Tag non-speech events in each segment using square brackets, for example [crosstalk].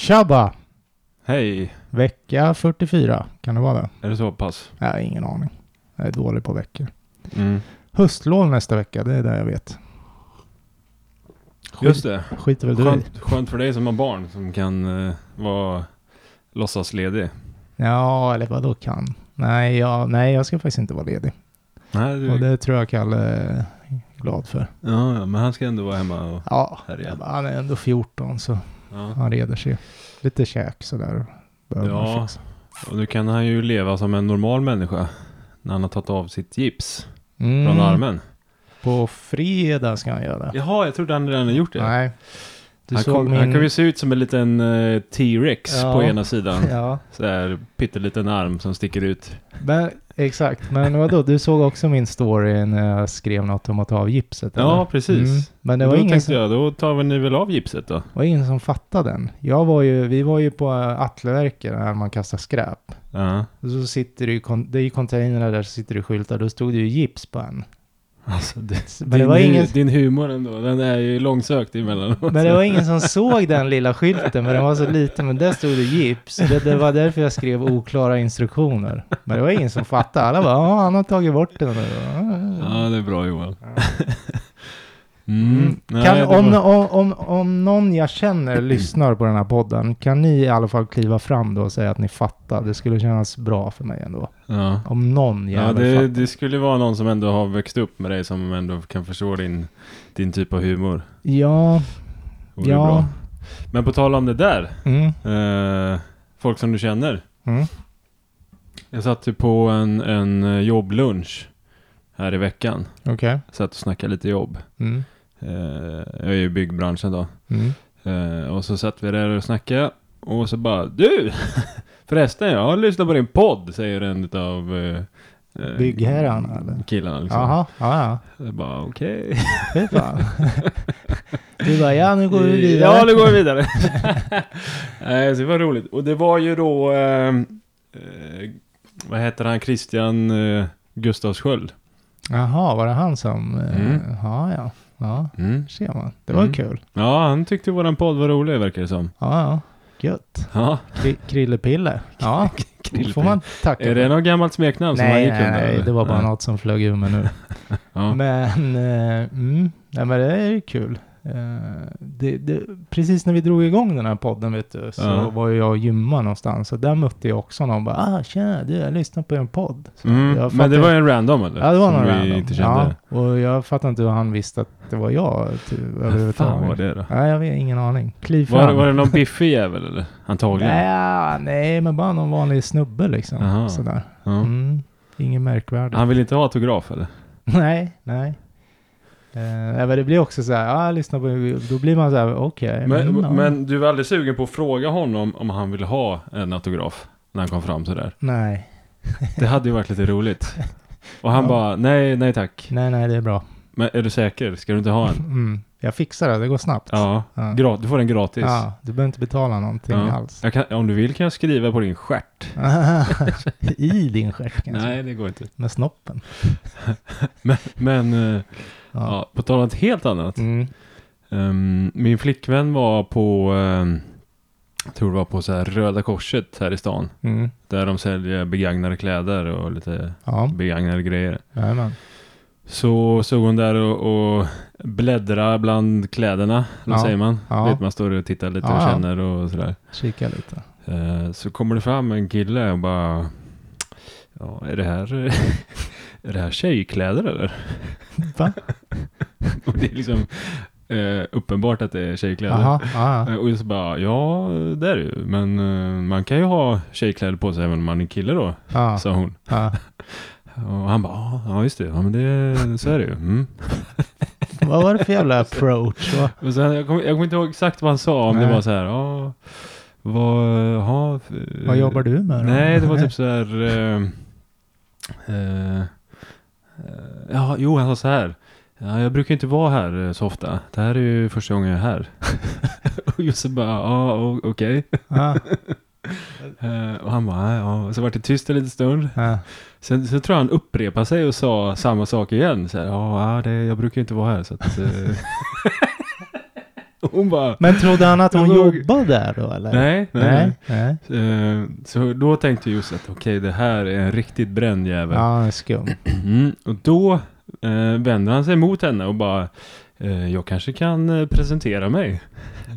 Tjabba! Hej. Vecka 44, kan det vara det? Är det så pass? Jag har ingen aning. Jag är dålig på veckor. Mm. Höstlov nästa vecka, det är det jag vet. Skit, Just det. Skiter väl du i. Skönt, skönt för dig som har barn som kan uh, vara låtsasledig. Ja, eller vad då kan? Nej, ja, nej, jag ska faktiskt inte vara ledig. Nej, du... Och det tror jag Kalle är glad för. ja, men han ska ändå vara hemma och... Ja, Här igen. han är ändå 14 så Ja. han reder sig. Lite käk sådär. Ja. Och nu kan han ju leva som en normal människa. När han har tagit av sitt gips Mm. från armen. På fredag ska han göra det. Jaha, jag trodde han redan gjort det. Nej. Du han, såg kom, min... han kommer ju se ut som en liten eh, T-Rex Ja. på ena sidan. [laughs] Ja, Så här pytteliten arm som sticker ut. men, exakt. Men vadå, du såg också min story när jag skrev något om att ta av gipset? Ja, eller? precis. Mm. Men det var då ingen, tänkte som, jag, då tar vi ni väl av gipset då? var ingen som fattade den. Jag var ju, vi var ju på Atleverket när man kastar skräp. Ja. Och så sitter det ju, det är ju containrar där så sitter det skyltar. Då stod det ju gips på en. Alltså, det, Men det din, var ingen- din humor ändå, den är ju långsökt emellanåt. Men det var ingen som såg den lilla skylten, men den var så liten. Men där stod det gips. Det, det var därför jag skrev oklara instruktioner. Men det var ingen som fattade. Alla bara, ja, han har tagit bort den. Ja, det är bra Johan. Mm. Mm. Nej, Kan, om, var- om, om, någon jag känner lyssnar på den här podden, kan ni i alla fall kliva fram då och säga att ni fattar? Det skulle kännas bra för mig ändå. Ja. Om någon Ja, jävel det, det skulle vara någon som ändå har växt upp med dig som ändå kan förstå din, din typ av humor. Ja, Vore ja. bra. Men på tal om det där, Mm, eh, folk som du känner. mm, Jag satt ju på en, en jobblunch här i veckan. okej. Satt och snackade lite jobb. Mm, jag är ju i byggbranschen då. mm. Eh, och så satt vi där och snackade. Och så bara, du! [laughs] Förresten, jag har lyssnat på din podd, säger en utav eh, eh, Byggherrarna, eller? Killarna liksom. Jaha, ja, ja. Jag bara, okej. Fan. Du bara, ja nu går vi [laughs] vidare. Ja, nu går vi vidare. [laughs] Nej, så det var roligt. Och det var ju då, eh, eh, vad heter han, Christian eh, Gustavsköld. Jaha, var det han som... eh, Mm. Ja, ja. Ja, Mm. ser man. Det var Mm. kul. Ja, han tyckte våran podd var rolig verkar det som. Ja, ja. Gött. Ja, Kri- Krillepille. Ja, [laughs] Krillpille. får man tacka. Är det något gammalt smeknamn som han nej, gick nej, under? nej, det var bara Nej. något som flög ur mig nu. [laughs] Ja. Men, eh, mm, nej, men det är ju kul. Eh, det, det, precis när vi drog igång den här podden, vet du, så Ja. var jag och gymma någonstans. Och där mötte jag också någon bara, ah, tjena, du, jag lyssnar på en podd. Mm. Men det fattar- var en random eller? Ja, det var som någon random. inte kände. Ja, och jag fattar inte hur han visste att det var jag ty, överhuvudtaget. Fan var det då? Nej, jag vet ingen aning. Kliv fram. Var, var det någon biffig jävel eller? Antagligen. Nej, nej, men bara någon vanlig snubbe liksom. Jaha. Sådär. Ja. Mm, ingen märkvärdigt. Han vill inte ha autograf eller? Nej, nej. Eh, men det blir också så här, ja, jag lyssnar på, då blir man så här, okej. Men, mm, ja. men du var aldrig sugen på att fråga honom om han ville ha en autograf? När han kom fram sådär. Nej, Det hade ju varit lite roligt. Och han Ja. bara, nej, nej tack. nej, nej, det är bra. Men är du säker? Ska du inte ha en? [laughs] Mm, jag fixar det, det går snabbt. Ja, Ja. Du får den gratis. Ja, du behöver inte betala någonting Ja. alls. Kan, om du vill kan jag skriva på din stjärt. [laughs] I din stjärt kanske. Nej, det går inte. Med snoppen. [laughs] Men, men eh, Ja. ja, på tal om något helt annat. Mm. Ehm, min flickvän var på, ehm, jag tror det var på så här Röda Korset här i stan. Mm. Där de säljer begagnade kläder och lite Ja, begagnade grejer. jajamän. Så såg hon där och, och bläddra bland kläderna, eller Ja, säger man? ja. Vet, man står och tittar lite och känner och sådär. Kika lite. Eh, så kommer det fram en kille och bara, ja är det här, [laughs] är det här tjejkläder eller? Va? [laughs] och det är liksom eh, uppenbart att det är tjejkläder. Jaha, ja, ja. Eh, Och jag så bara, ja det är det ju. Men eh, man kan ju ha tjejkläder på sig även om man är kille då, ja, sa hon. [laughs] Och han bara, "Ja, just det, ja men det, så är det ju. Mm. [laughs] Vad var det för jävla approach? Och sen, jag, kommer, jag kommer inte ihåg exakt vad han sa, om det Nej. var så här, ja, vad, ja, Vad jobbar du med då? Nej, det var typ så här, eh, eh, ja, jo, han sa så här, ja, jag brukar inte vara här eh, så ofta, det här är ju första gången jag är här. [laughs] och Josse bara, ja, okej. Ja, [laughs] Eh, och han bara, ja, så var det tyst en liten stund. ja. Sen så tror jag han upprepade sig och sa samma sak igen. Så här, ja, det, jag brukar inte vara här så att... [laughs] eh." [laughs] och hon bara... Men trodde han att hon låg- jobbade där då eller? Nej, nej, nej. nej. Eh, så då tänkte jag just att okej, det här är en riktigt bränd jävel. Ja, skum. [clears throat] Mm, och då eh, vänder han sig mot henne och bara eh, Jag kanske kan eh, presentera mig.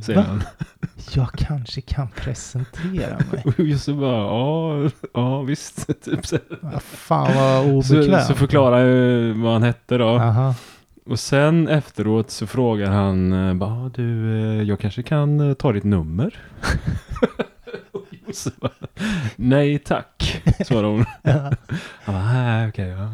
Säger Va? han. [laughs] Jag kanske kan presentera mig. [laughs] Och just så bara, ja, ja visst. typ så, Vad fan vad så, obekvämt. så förklarar jag vad han hette då. Aha. Och sen efteråt så frågar han eh, bara, "Ah, du, eh, jag kanske kan eh, ta ditt nummer? [laughs] Josse bara, Nej tack, svarade hon. [laughs] Ja. Han bara, nej okej, ja.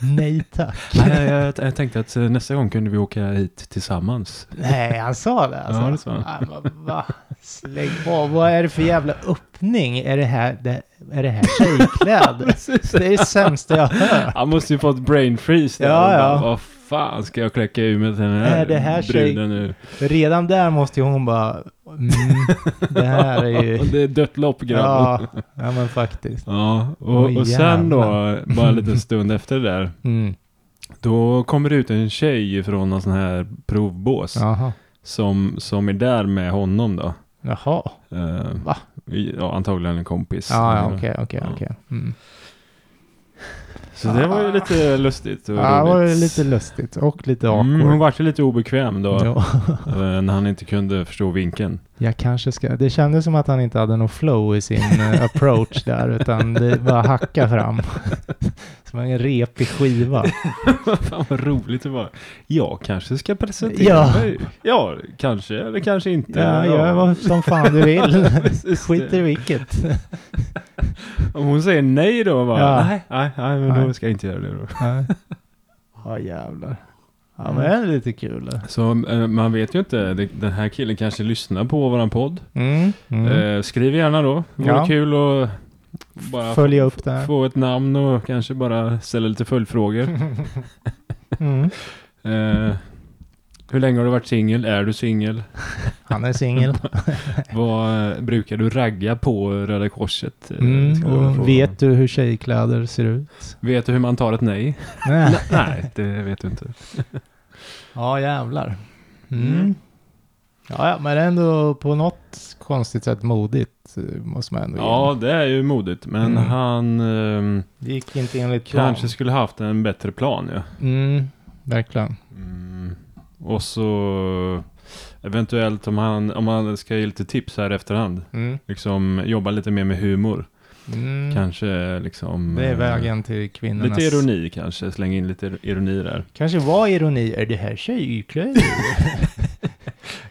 Nej tack. [laughs] Nej, jag, jag, tänkte att nästa gång kunde vi åka hit tillsammans. Nej, han sa det alltså. Ja, det sa han. Va? Släng av. Vad är det för jävla öppning? Är det här, det, är det här tjejkläder? Precis. Det är det sämsta jag hört. Han måste ju fått brain freeze där. Ja, ja. Bara, fan ska jag kläcka ur med den här, Är det här bruden nu? Redan där måste ju hon bara... Mm, det här är ju... [laughs] det är dött lopp grabben. Ja, ja men faktiskt. Ja, och, Oj, och sen då, bara en liten stund efter det där, Mm. då kommer det ut en tjej från någon sån här provbås Jaha. som, som är där med honom då. Jaha. Eh, Va? Ja, antagligen en kompis. Ja, ja, okej, okej, Ja. okej. Så det var ju lite lustigt och Ja, det var ju roligt. lite lustigt och lite awkward. Mm, hon vart ju lite obekväm då, Ja. [laughs] eh, när han inte kunde förstå vinkeln. Jag kanske ska... Det kändes som att han inte hade någon flow i sin eh, [laughs] approach där, utan det bara hacka fram. [laughs] Som en repig skiva. [laughs] Fan vad roligt det var. Jag kanske ska presentera Ja. mig. Ja, kanske eller kanske inte. Ja, gör vad som fan du vill. Skit i vilket. Om hon säger nej då bara, Ja. nej, nej, nej, men då Nej. ska jag inte göra det då. Nej. Ja, jävlar. Ja, men det är lite kul. Så eh, man vet ju inte, det, den här killen kanske lyssnar på våran podd. Mm. Mm. Eh, skriv gärna då, vore Ja. kul att bara Följa upp det här. få ett namn och kanske bara ställa lite följdfrågor. [laughs] Mm. Eh, hur länge har du varit singel? Är du singel? [laughs] Han är singel. [laughs] Vad eh, brukar du ragga på Röda Korset? Eh, Mm. Och vet du hur tjejkläder ser ut? Vet du hur man tar ett nej? [laughs] Nej. nej, det vet du inte. Ja, jävlar. Mm. Mm. Ja, ja, men ändå på något konstigt sätt modigt, eh, måste man ändå Ja, det är ju modigt, men Mm. han Det gick inte enligt plan. kanske skulle haft en bättre plan ja. Mm, verkligen. Och så eventuellt om han, om han ska ge lite tips här efterhand. Mm. Liksom jobba lite mer med humor. Mm. Kanske liksom... Det är eh, vägen till kvinnornas... Lite ironi kanske, släng in lite ironi där. Kanske var ironi, är det här tjejkläder? [laughs]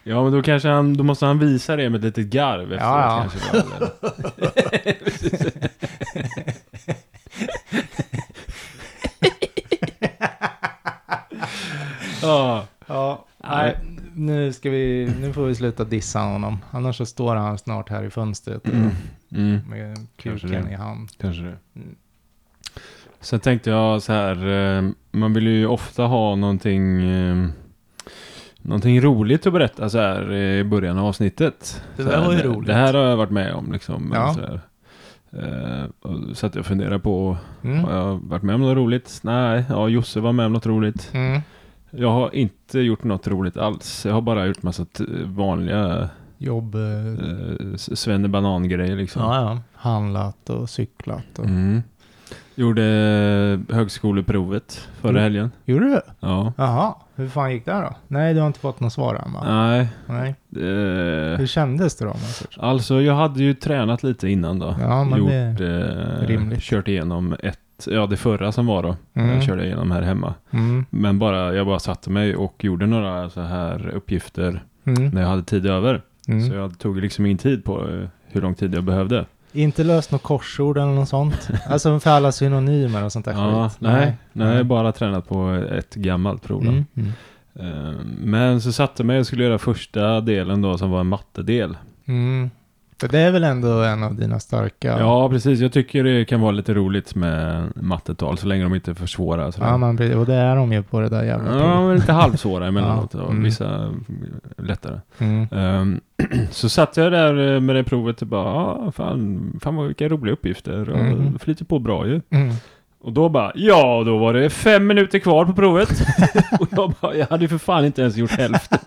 Ja men då kanske han, då måste han visa det med ett litet garv efteråt Ja, ja. kanske. [laughs] Ja, ja, nej, nu ska vi, nu får vi sluta dissa honom. Annars så står han snart här i fönstret mm. Mm. med kuken i hand. kanske det. Mm. Sen tänkte jag så här, eh, man vill ju ofta ha någonting, eh, någonting roligt att berätta så här i början av avsnittet. Det där här, var ju roligt. Det här har jag varit med om liksom. Ja. Så. Eh, så att jag funderar på, Mm. har jag varit med om något roligt? Nej, ja Josse var med om något roligt. Jag har inte gjort något roligt alls. Jag har bara gjort massa vanliga Jobb, eh, eh, svennebanan-grejer liksom. ja, ja. handlat och cyklat. Och... Mm. Gjorde högskoleprovet förra Mm. helgen. Gjorde du? Ja. Jaha, hur fan gick det då? Nej, du har inte fått något svar än va? Nej. Nej. Eh, Hur kändes det då? alltså jag hade ju tränat lite innan då. Ja, men Gjort, det... eh, rimligt. Kört igenom ett, ja det förra som var då. Mm. Jag körde igenom här hemma. Mm. Men bara, jag bara satte mig och gjorde några så här uppgifter Mm. när jag hade tid över. Mm. Så jag tog liksom ingen tid på eh, hur lång tid jag behövde. Inte löst något korsord eller något sånt? [laughs] alltså för alla synonymer och sånt där Ja, skit? nej, nej, jag har bara tränat på ett gammalt prov. Mm. Mm. Eh, Men så satte mig och skulle göra första delen då som var en mattedel. Mm. För det är väl ändå en av dina starka... Ja, precis. Jag tycker det kan vara lite roligt med mattetal så länge de inte är för svåra. Så Ja, man, och det är de ju på det där jävla ja, provet. men lite halvsvåra [laughs] emellanåt Ja, och mm. vissa lättare. Mm. Ehm, [clears throat] så satt jag där eh, med det provet och bara, ah, fan, fan vilka roliga uppgifter. Och Mhm. flyter på bra ju. Mm. Och då bara, ja då var det fem minuter kvar på provet. [laughs] [laughs] och jag bara, jag hade ju för fan inte ens gjort hälften.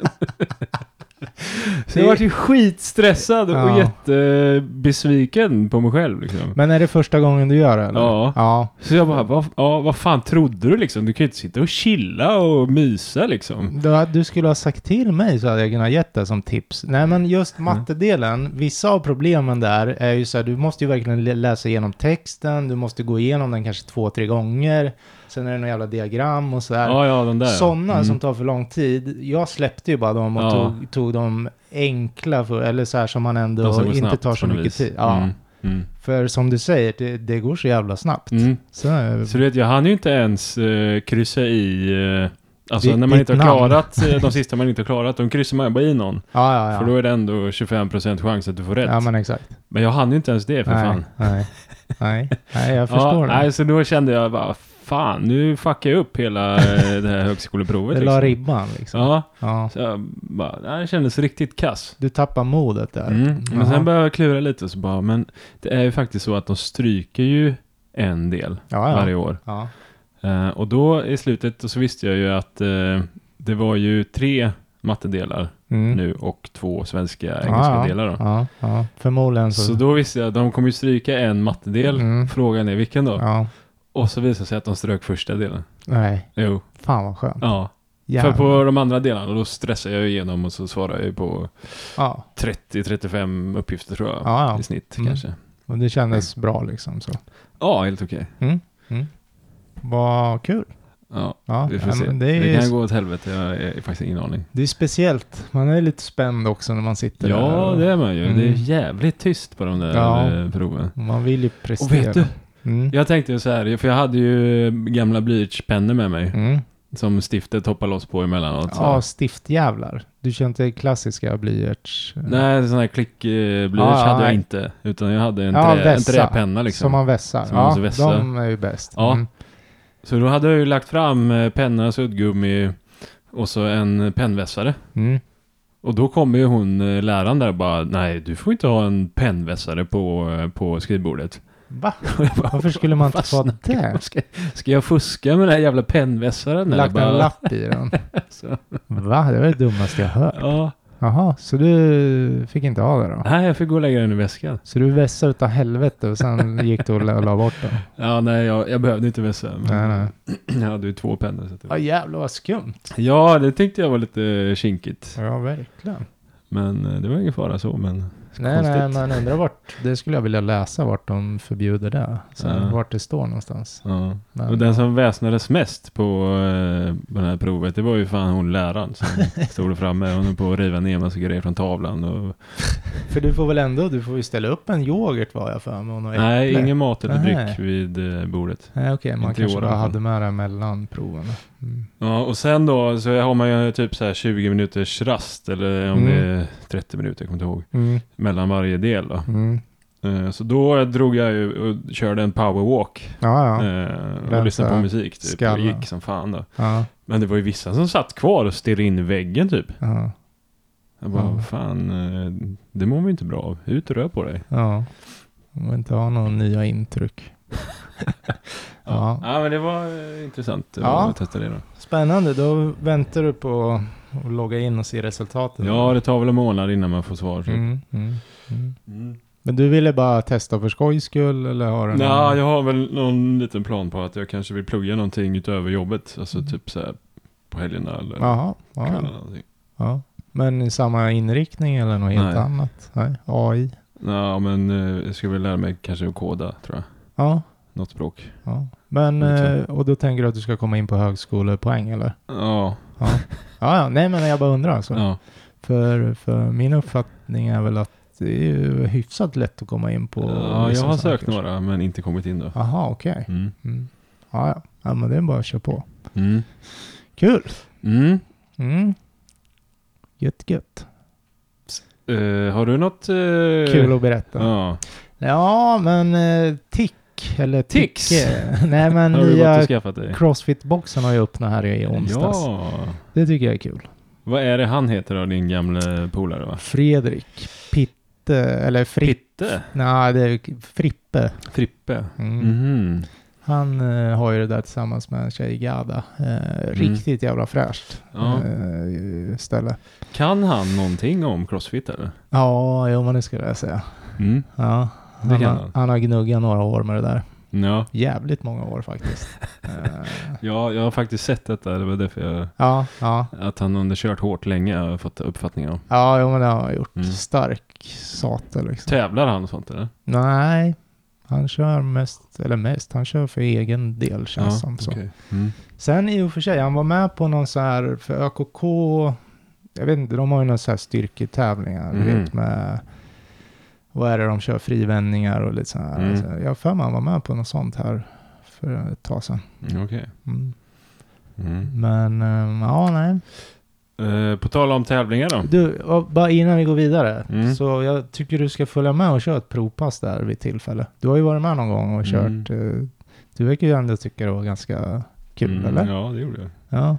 Så jag Det- var ju skitstressad och Ja. jättebesviken på mig själv liksom. Men är det första gången du gör det? Eller? Ja. Ja. Så jag bara, vad, ja, vad fan trodde du liksom? Du kan ju inte sitta och chilla och mysa liksom. Du, du skulle ha sagt till mig så hade jag kunnat gett det som tips. Nej men just mattedelen, vissa av problemen där är ju så här, du måste ju verkligen lä- läsa igenom texten, du måste gå igenom den kanske två, tre gånger. Sen är det några jävla diagram och så där. Ja, ja. Sådana Mm. som tar för lång tid. Jag släppte ju bara dem och Ja. tog, tog de enkla, för, eller så här som man ändå De som går inte snabbt tar så mycket vis. tid. Ja. Mm. Mm. För som du säger, det, det går så jävla snabbt. Mm. Så, eh, Så du vet, jag hann ju inte ens uh, kryssa i... eh, alltså Ditt- när man inte har namn. klarat eh, de [laughs] sista man inte har klarat, de kryssar man bara i någon. ja, ja, ja. För då är det ändå 25% chans att du får rätt. ja, men exakt. Men jag hann ju inte ens det för nej, fan. Nej, nej, nej, jag [laughs] förstår det. Nej, så då kände jag bara, fan, nu fuckar jag upp hela eh, det här högskoleprovet. det la liksom. ribban liksom. Ja, Ja. så jag bara, nej, det kändes riktigt kass. Du tappar modet där. Mm. Men Jaha. sen började jag klura lite så bara, men det är ju faktiskt så att de stryker ju en del ja, ja. varje år. Ja. Eh, och då i slutet så visste jag ju att eh, det var ju tre mattedelar Mm. nu och två svenska engelska ja. delar då. Ja, ja. Förmodligen så. Så då visste jag att de kommer ju stryka en mattedel. Mm. Frågan är vilken då? Ja. Och så visade det sig att de strök första delen. Nej, Jo, fan vad skönt. ja. Jävlar. För på de andra delarna då stressar jag igenom och så svarar jag på Ja, 30-35 uppgifter tror jag. Ja, ja. I snitt Mm. kanske. och det kändes bra liksom så. Ja, helt okej. Mm. Mm. Vad kul. Ja, Ja, vi får ja, se. Det, det, kan gå åt helvete, jag har faktiskt ingen aning. det är speciellt. Man är lite spänd också när man sitter där. Ja, och- det är man ju. Mm. Det är jävligt tyst på de där Ja. eh, proven. Man vill ju Och prestera. vet du? Mm. Jag tänkte ju så här, för jag hade ju gamla blyertspennor med mig. Mm. Som stiftet hoppar loss på emellanåt. så. Ja, stiftjävlar. Du kör inte klassiska blyerts... Nej, sån här klickblyerts Ja, hade jag nej. inte. Utan jag hade en, Ja, trä, en träpenna liksom. Som man vässar. Som ja, vässa. de är ju bäst. Ja. Mm. Så då hade jag ju lagt fram eh, penna, suddgummi och så en pennvässare. Mm. Och då kommer ju hon, eh, läraren där och bara, nej du får inte ha en pennvässare på, eh, på skrivbordet. Va? Varför skulle man inte få det? Ska, ska jag fuska med den här jävla pennvässaren? Lagt en lapp i den. [laughs] Va? Det var det dummaste jag hört. ja. Jaha, så du fick inte ha det då? Nej, jag fick gå och lägga den i väskan. Så du vässade utav helvete och sen gick du och la, la bort den? [laughs] Ja, nej, jag, jag behövde inte vässa. Nej, nej. [clears throat] Jag hade ju två pennor. Så Ja jävlar vad skumt. Ja, det tyckte jag var lite kinkigt. Ja, verkligen. Men eh, det var ingen fara så, men Nej, nej, man undrar vart, det skulle jag vilja läsa vart de förbjuder det. Så Ja. Vart det står någonstans. Ja. Men, Och den som väsnades mest på eh, på det här provet, det var ju fan hon läraren som [laughs] stod framme. Hon höll på att riva ner massa grejer från tavlan. Och, För du får väl ändå, du får ju ställa upp en yoghurt var jag för mig. och något nej, ingen mat eller dryck vid eh, bordet. Nej, okej, man Inte i kanske bara hade med det mellan proven. Mm. Ja, och sen då så har man ju typ så här 20 minuters rast, eller om Mm. det är 30 minuter, jag kommer inte ihåg, Mm. mellan varje del då. Mm. Eh, Så då drog jag ju och körde en powerwalk. Ja, ja. eh, Och lyssnade på musik typ. skallen. Och gick som fan då. ja, Men det var ju vissa som satt kvar och stirrade in i väggen typ. ja, Jag bara, Ja. fan, eh, det mår ju inte bra av. Ut och rör på dig. ja. Man vill inte ha några nya intryck. [laughs] [laughs] Ja, Ja. men det var eh, intressant Ja. att testa det då. Spännande, då väntar du på att logga in och se resultaten. Ja, det tar väl en månad innan man får svar. typ. Mm, mm, mm. Mm. Men du ville bara testa för skojs skull eller har du någon... Ja, jag har väl någon liten plan på att jag kanske vill plugga någonting utöver jobbet. Alltså Mm. typ så här på helgerna eller Jaha, ja, kvällarna. någonting. ja. Men i samma inriktning eller något helt annat? Nej. AI? Ja, men eh, jag ska väl lära mig kanske att koda, tror jag. Ja. Något språk. ja. Men, eh, och då tänker du att du ska komma in på högskolepoäng eller? Ja, Ja. ja. Nej men jag bara undrar alltså. ja. För, för min uppfattning är väl att det är ju hyfsat lätt att komma in på ja jag har sökt några men inte kommit in då. Jaha, okej. Mm. Mm. Ja, ja. ja, men det är bara att köra på. Mm. Kul! Mm. Mm. Gött, gött. Eh, har du något... eh, Kul att berätta. Ja. Ja, men eh, Tick, eller Tix. Ticke. [laughs] Nej, men Har nya? Crossfit-boxen har ju öppnat här i onsdags. Ja. Det tycker jag är kul. Vad är det han heter då, din gamla polare va? Fredrik Pitte, eller Frippe. Pitte? Nej, det är Frippe. Frippe? Mm. Mhm. Han eh, har ju det där tillsammans med en tjej, Gada. Eh, Riktigt jävla fräscht Ja. eh, ställe. Kan han någonting om crossfit eller? Ja, jo men det skulle jag säga. Mm. Ja, Det han, kan han. han har gnuggat några år med det där. Ja. Jävligt många år faktiskt. [laughs] Eh, ja, jag har faktiskt sett detta. Det var därför jag... ja, ja. Att han underkört hårt länge har jag fått uppfattningen om. Ja, jo, men det har han gjort. Mm. Stark sate liksom. Tävlar han och sånt eller? Nej, han kör mest, eller mest, han kör för egen del känns som så. Mm. Sen i och för sig, han var med på någon så här, för ÖKK, jag vet inte, de har ju någon så här styrketävlingar, Mhm. vet med, vad är det de kör, frivändningar och lite så här. Mm. Så jag har för mig han var med på något sånt här för ett tag sedan. Mm, Okej. Mm. Mm. Men, eh, ja nej. Eh, på tal om tävlingar då. Du, bara innan vi går vidare, Mm. så jag tycker du ska följa med och köra ett provpass där vid tillfälle. Du har ju varit med någon gång och Mm. kört, eh, du verkar ju ändå tycka det var ganska kul, eller? Ja, det gjorde jag. Ja.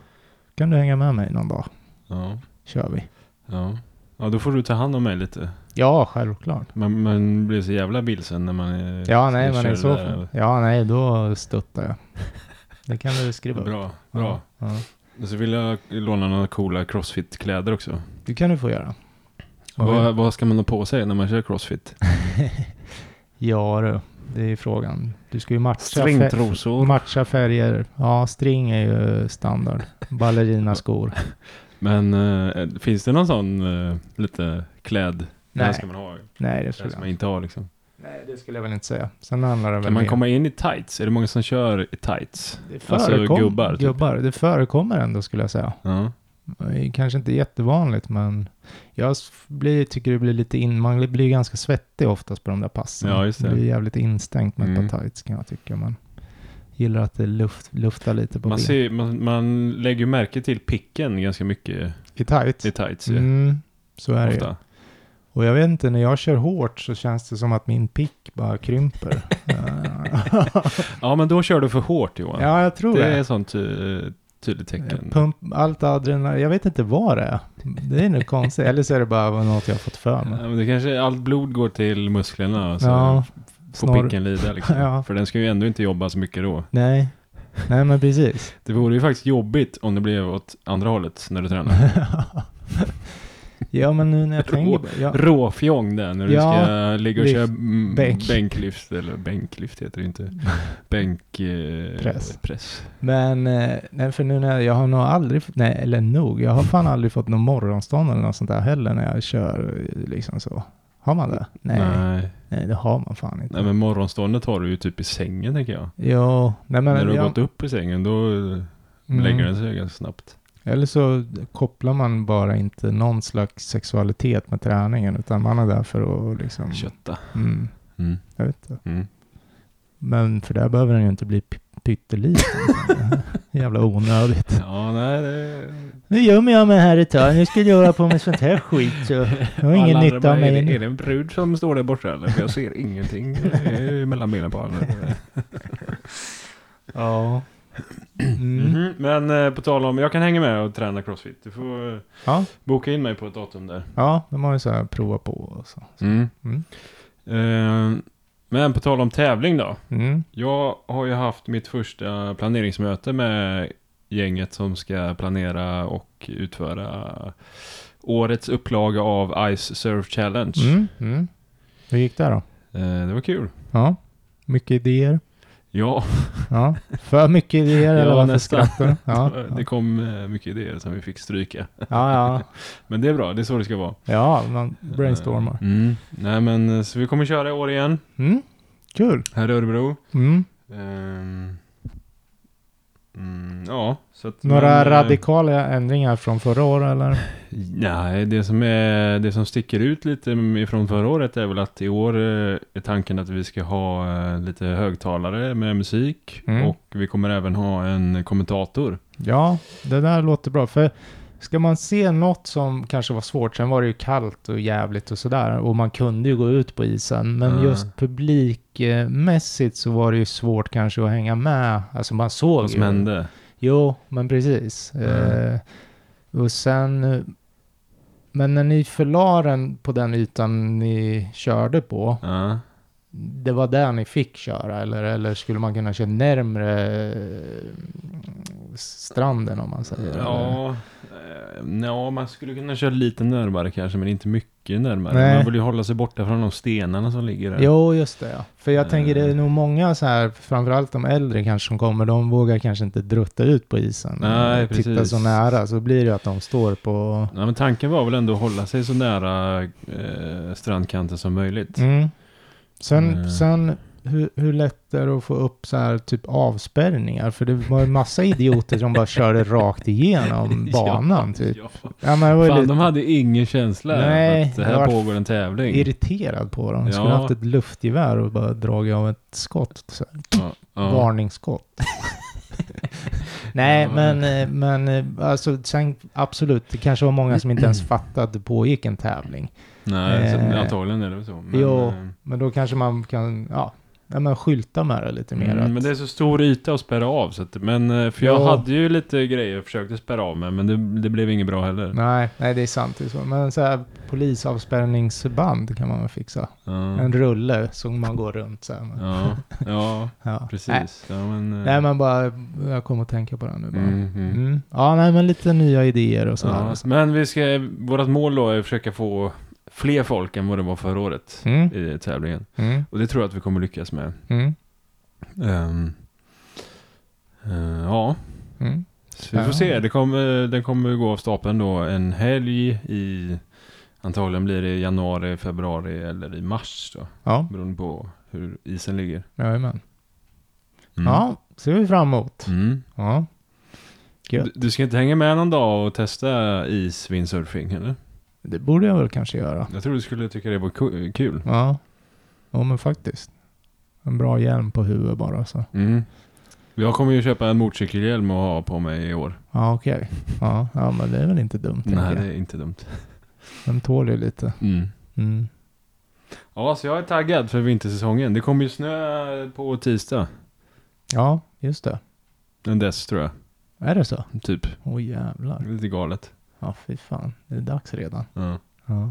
Kan du hänga med mig någon dag? Ja. Kör vi. Ja. ja, då får du ta hand om mig lite. Ja, självklart. Man, man blir så jävla vilsen när man är, Ja, nej, men kör i så där. Ja, nej, då stöttar jag. [laughs] Det kan du skriva upp. Bra, bra. Ja, Och så vill jag låna några coola crossfit-kläder också. det kan du få göra. Vad, vad ska man ha på sig när man kör crossfit? [laughs] Ja du, det är frågan. Du ska ju matcha, fär- matcha färger. Ja, string är ju standard. Ballerinaskor. [laughs] Men eh, finns det någon sån eh, lite kläd? Det Nej, ska man ha. nej det Det skulle ska man inte ha liksom. Nej, det skulle jag väl inte säga. Sen handlar det väl Kan man mer- komma in i tights? Är det många som kör i tights? Det Alltså förekom- gubbar, typ. Gubbar. Det förekommer ändå skulle jag säga. Ja. Det är Kanske inte jättevanligt, men jag blir, tycker det blir lite in... Man blir ganska svettig oftast på de där passen. Ja, just det. blir jävligt instängt med Mm. ett par tights kan jag tycka. Man gillar att det luft, luftar lite på Man, ben. ser, man, man lägger märke till picken ganska mycket I tights? i tights ju. Mm, så är det. Ofta. Och jag vet inte, när jag kör hårt så känns det som att min pick bara krymper. Ja, men då kör du för hårt Johan. ja, jag tror det det. är sånt ty- tydligt tecken. Pump, allt adrenalin, jag vet inte vad det är. Det är nog konstigt. Eller så är det bara något jag har fått för mig. Ja, men det kanske, allt blod går till musklerna så Ja, får snarare- picken lida liksom. [laughs] Ja. För den ska ju ändå inte jobba så mycket då. Nej, nej men precis. Det vore ju faktiskt jobbigt om det blev åt andra hållet när du tränar. [laughs] ja, men nu när jag [laughs] tänker på ja, Råfjång där när du Ja, ska ligga och köra bänk. bänklyft, eller bänklyft heter det inte. [laughs] Bänk... Eh. Men, eh, nej, för nu när jag, jag har nog aldrig, nej, eller nog, jag har fan aldrig fått någon morgonstånd eller något sånt där heller när jag kör eh, liksom så. Har man det? Nej, nej, Nej. det har man fan inte. Nej men morgonståndet har du ju typ i sängen tänker jag. Nej men. när du har jag- gått upp i sängen då Mm. lägger den sig ganska snabbt. Eller så kopplar man bara inte någon slags sexualitet med träningen, utan man är där för att liksom... Kötta. Mm, Mm. jag vet inte. Mm. Men för där behöver den ju inte bli pytteliten. [laughs] Jävla onödigt. Ja, nej det... Nu gömmer jag mig här ett tag. Nu ska jag hålla på med sånt här skit. Så jag har ingen nytta av är, mig det, nu. är det en brud som står där borta eller? För jag ser ingenting mellan benen på henne. [laughs] Ja. Mm. Mhm. Men eh, på tal om, jag kan hänga med och träna crossfit. Du får eh, Ja. boka in mig på ett datum där. ja, de har ju så här prova på och så. Mm. Mm. Eh, men på tal om tävling då. Mm. Jag har ju haft mitt första planeringsmöte med gänget som ska planera och utföra årets upplaga av Ice Surf Challenge. Mm. Mm. Hur gick det då? Eh, det var kul. Ja. Mycket idéer? Ja, Ja. För mycket idéer eller varför skrattar du? Ja. [laughs] det kom eh, mycket idéer som vi fick stryka. Ja, ja. [laughs] Men det är bra, det är så det ska vara. Ja, man brainstormar. Mm. Nej men, eh, så vi kommer köra i år igen, Mm. Kul. här i Örebro. Mm. Ehm. Mm, ja, Några men, eh, radikala ändringar från förra året eller? [laughs] Nej, det som, är, det som sticker ut lite från förra året är väl att i år eh, är tanken att vi ska ha eh, lite högtalare med musik Mm. och vi kommer även ha en kommentator. Ja, det där låter bra. För Ska man se något som kanske var svårt, sen var det ju kallt och jävligt och sådär. Och man kunde ju gå ut på isen. Men Ja. just publikmässigt så var det ju svårt kanske att hänga med. Alltså man såg Vad som ju. hände? Jo, men precis. Mm. Eh, och sen... Men när ni förla den på den ytan ni körde på, Ja. det var där ni fick köra? Eller, eller skulle man kunna köra närmre stranden om man säger? Ja, eh, ja, man skulle kunna köra lite närmare kanske, men inte mycket närmare. Nej. Man vill ju hålla sig borta från de stenarna som ligger där. Jo, just det ja. För jag tänker det är Eh. nog många så här, framförallt de äldre kanske som kommer, de vågar kanske inte drutta ut på isen. Nej, och Titta precis. så nära, så blir det att de står på... Ja, men tanken var väl ändå att hålla sig så nära eh, strandkanten som möjligt. Mm. Sen, Eh. sen hur, hur lätt är det att få upp så här typ avspärrningar? För det var en massa idioter som bara körde rakt igenom [laughs] banan typ. Ja. Ja, men ju Fan, lite de hade ingen känsla Nej, att det här pågår en tävling. irriterad på dem. Jag skulle Ja. haft ett luftgevär och bara dragit av ett skott. Så här. Ja, ja. Varningsskott. [laughs] Nej, Ja. men, eh, men eh, alltså, sen absolut, det kanske var många som inte ens [clears throat] fattade att det pågick en tävling. Nej, Eh. antagligen är det så. Men, Jo, eh, Men då kanske man kan, ja, ja men skylta med det lite mer. Mm, att, men det är så stor yta att spärra av. Så att, men, eh, för jag Ja. hade ju lite grejer jag försökte spärra av med, men det, det blev inget bra heller. Nej, nej, det är sant. Det är så. Men så här polisavspärrningsband kan man väl fixa. Ja, En rulle som man går runt så här. ja, ja [laughs] Ja. Nej, precis. Ja, men, eh, nej, men bara, jag kommer att tänka på det nu bara. mm, mm. Ja, nej, men lite nya idéer och. Ja, men vi ska, vårt mål då är att försöka få fler folk än vad det var förra året Mm, i tävlingen. mm, Och det tror jag att vi kommer lyckas med. mm, Ehm, eh, ja, mm. så vi får se. Det kommer, den kommer gå av stapeln då en helg i, antagligen blir det januari, februari eller i mars då. Ja, Beroende på hur isen ligger. jajamän. Mm. Ja, ser vi fram emot. Mm. Ja. Du, du ska inte hänga med någon dag och testa isvindsurfing eller? Det borde jag väl kanske göra. Jag tror du skulle tycka det var ku- kul. Ja, ja men faktiskt. En bra hjälm på huvudet bara så. Mm. Jag kommer ju köpa en motorcykelhjälm och ha på mig i år. Ja, okej. Ja, ja, men det är väl inte dumt. Nej, tänker det jag. är inte dumt. [laughs] Den tål ju lite. Mm. Mm. Ja, så jag är taggad för vintersäsongen. Det kommer ju snö på tisdag. Ja, just det. En dess tror jag. Är det så? Typ. Åh jävlar. Lite galet. Ja, fy fan. Det är dags redan. Ja. Ja.